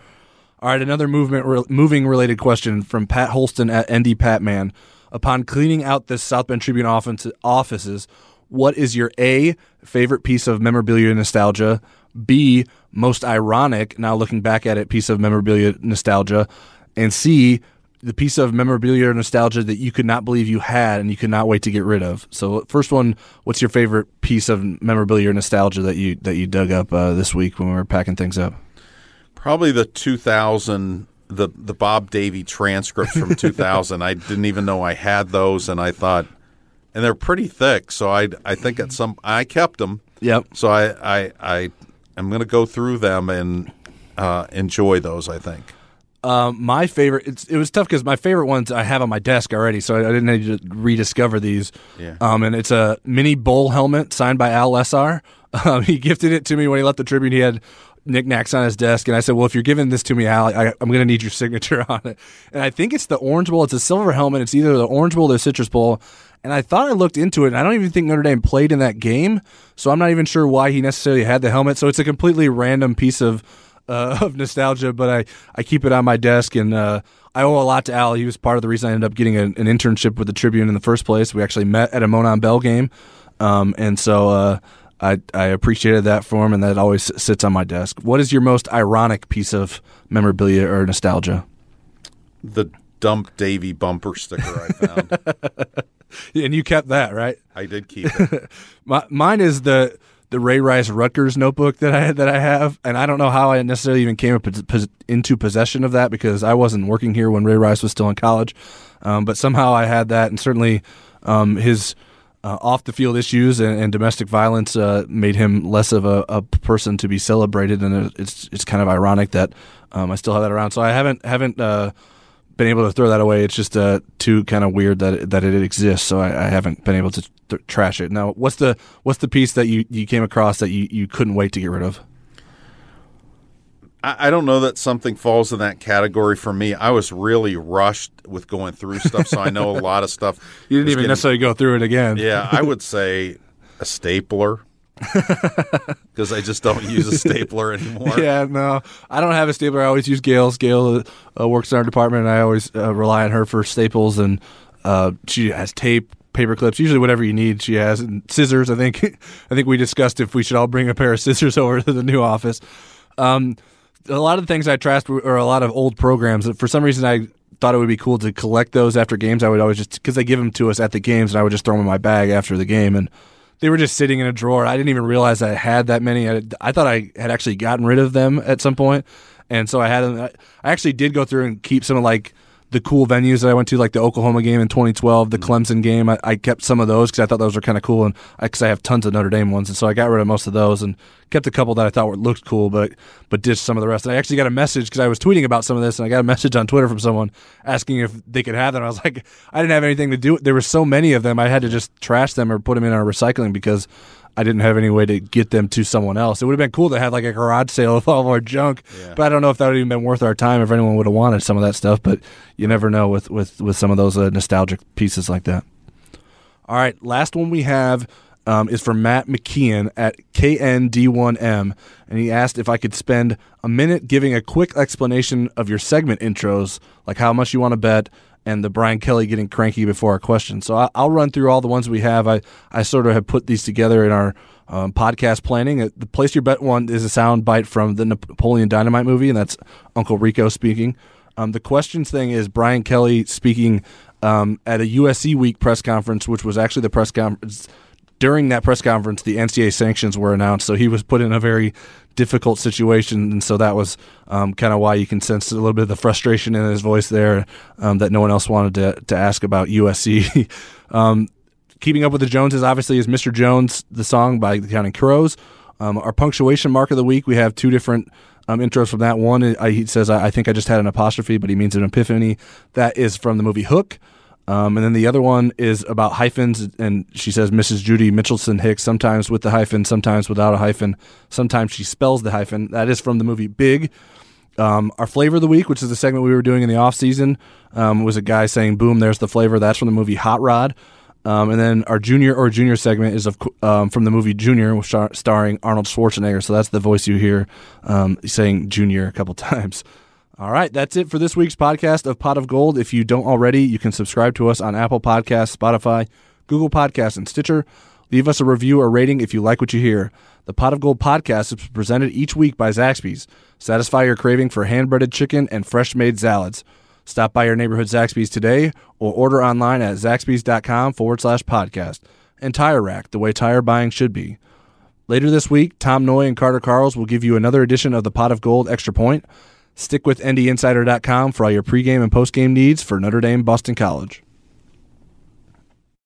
All right, another movement re- moving related question from Pat Holston at ND Patman. Upon cleaning out this South Bend Tribune office, offices, what is your A favorite piece of memorabilia nostalgia? B most ironic now looking back at it piece of memorabilia nostalgia, and C the piece of memorabilia nostalgia that you could not believe you had and you could not wait to get rid of. So first one, what's your favorite piece of memorabilia nostalgia that you that you dug up uh, this week when we were packing things up? Probably the 2000 the the Bob Davie transcripts from 2000. I didn't even know I had those, and I thought, and they're pretty thick. So I I think at some I kept them. Yep. So I I I am going to go through them and uh, enjoy those. I think. Um, my favorite. It's, it was tough because my favorite ones I have on my desk already, so I, I didn't need to rediscover these. Yeah. Um, and it's a mini bowl helmet signed by Al Lesar. Um, he gifted it to me when he left the Tribune. He had knickknacks on his desk, and I said, "Well, if you're giving this to me, Al, I, I'm going to need your signature on it." And I think it's the Orange Bowl. It's a silver helmet. It's either the Orange Bowl or the Citrus Bowl. And I thought I looked into it, and I don't even think Notre Dame played in that game, so I'm not even sure why he necessarily had the helmet. So it's a completely random piece of uh, of nostalgia, but I, I keep it on my desk, and uh, I owe a lot to Al. He was part of the reason I ended up getting a, an internship with the Tribune in the first place. We actually met at a Monon Bell game, um, and so uh, I I appreciated that for him, and that always sits on my desk. What is your most ironic piece of memorabilia or nostalgia? The dump Davie bumper sticker I found. and you kept that, right? I did keep it. My, mine is the the Ray Rice Rutgers notebook that I that I have, and I don't know how I necessarily even came into possession of that because I wasn't working here when Ray Rice was still in college, um, but somehow I had that, and certainly um, his. Uh, off the field issues and, and domestic violence uh, made him less of a, a, person to be celebrated, and it's it's kind of ironic that um, I still have that around. So I haven't haven't uh, been able to throw that away. It's just uh, too kind of weird that it, that it exists. So I, I haven't been able to th- trash it. Now, what's the what's the piece that you, you came across that you, you couldn't wait to get rid of? I, I don't know that something falls in that category for me. I was really rushed with going through stuff, so I know a lot of stuff. You didn't even getting- necessarily go through it again. Yeah, I would say a stapler because I just don't use a stapler anymore. Yeah, no, I don't have a stapler. I always use Gail's. Gail uh, works in our department, and I always uh, rely on her for staples. And uh, she has tape, paper clips, usually whatever you need. She has and scissors. I think. I think we discussed if we should all bring a pair of scissors over to the new office. Um, a lot of the things I trashed were, a lot of old programs. For some reason, I thought it would be cool to collect those after games. I would always just because they give them to us at the games, and I would just throw them in my bag after the game, and they were just sitting in a drawer. I didn't even realize I had that many. I, I thought I had actually gotten rid of them at some point, and so I had them. I actually did go through and keep some of like the cool venues that I went to, like the Oklahoma game in 2012, the mm. Clemson game. I, I kept some of those because I thought those were kind of cool, and because I, have tons of Notre Dame ones, and so I got rid of most of those and kept a couple that I thought were, looked cool, but but ditched some of the rest. And I actually got a message because I was tweeting about some of this, and I got a message on Twitter from someone asking if they could have them. I was like, I didn't have anything to do. There were so many of them, I had to just trash them or put them in our recycling because. I didn't have any way to get them to someone else. It would have been cool to have like a garage sale of all of our junk, but I don't know if that would have even been worth our time if anyone would have wanted some of that stuff. But you never know with with with some of those uh, nostalgic pieces like that. All right, last one we have um, is from Matt McKeon at KND1M, and he asked if I could spend a minute giving a quick explanation of your segment intros, like how much you want to bet and the Brian Kelly getting cranky before our question. So I, I'll run through all the ones we have. I, I sort of have put these together in our um, podcast planning. Uh, The place your bet one is a sound bite from the Napoleon Dynamite movie, and that's Uncle Rico speaking. Um, the questions thing is Brian Kelly speaking um, at a USC week press conference, which was actually the press conference. During that press conference, the NCAA sanctions were announced, so he was put in a very difficult situation, and so that was um, kind of why you can sense a little bit of the frustration in his voice there um, that no one else wanted to to ask about USC. um, Keeping Up with the Joneses obviously is Mr. Jones, the song by the Counting Crows. Um, our punctuation mark of the week, we have two different um, intros from that. One, I, he says, I, I think I just had an apostrophe, but he means an epiphany. That is from the movie Hook. Um, and then the other one is about hyphens, and she says Mrs. Judy Mitchelson Hicks, sometimes with the hyphen, sometimes without a hyphen. Sometimes she spells the hyphen. That is from the movie Big. Um, our flavor of the week, which is the segment we were doing in the off season, um, was a guy saying, "Boom, there's the flavor." That's from the movie Hot Rod. Um, and then our junior or junior segment is of um, from the movie Junior, star- starring Arnold Schwarzenegger. So that's the voice you hear um, saying Junior a couple times. All right, that's it for this week's podcast of Pot of Gold. If you don't already, you can subscribe to us on Apple Podcasts, Spotify, Google Podcasts, and Stitcher. Leave us a review or rating if you like what you hear. The Pot of Gold podcast is presented each week by Zaxby's. Satisfy your craving for hand breaded chicken and fresh made salads. Stop by your neighborhood Zaxby's today or order online at zaxby's.com forward slash podcast. And Tire Rack, the way tire buying should be. Later this week, Tom Noie and Carter Karels will give you another edition of the Pot of Gold Extra Point. Stick with NDinsider.com for all your pregame and postgame needs for Notre Dame Boston College.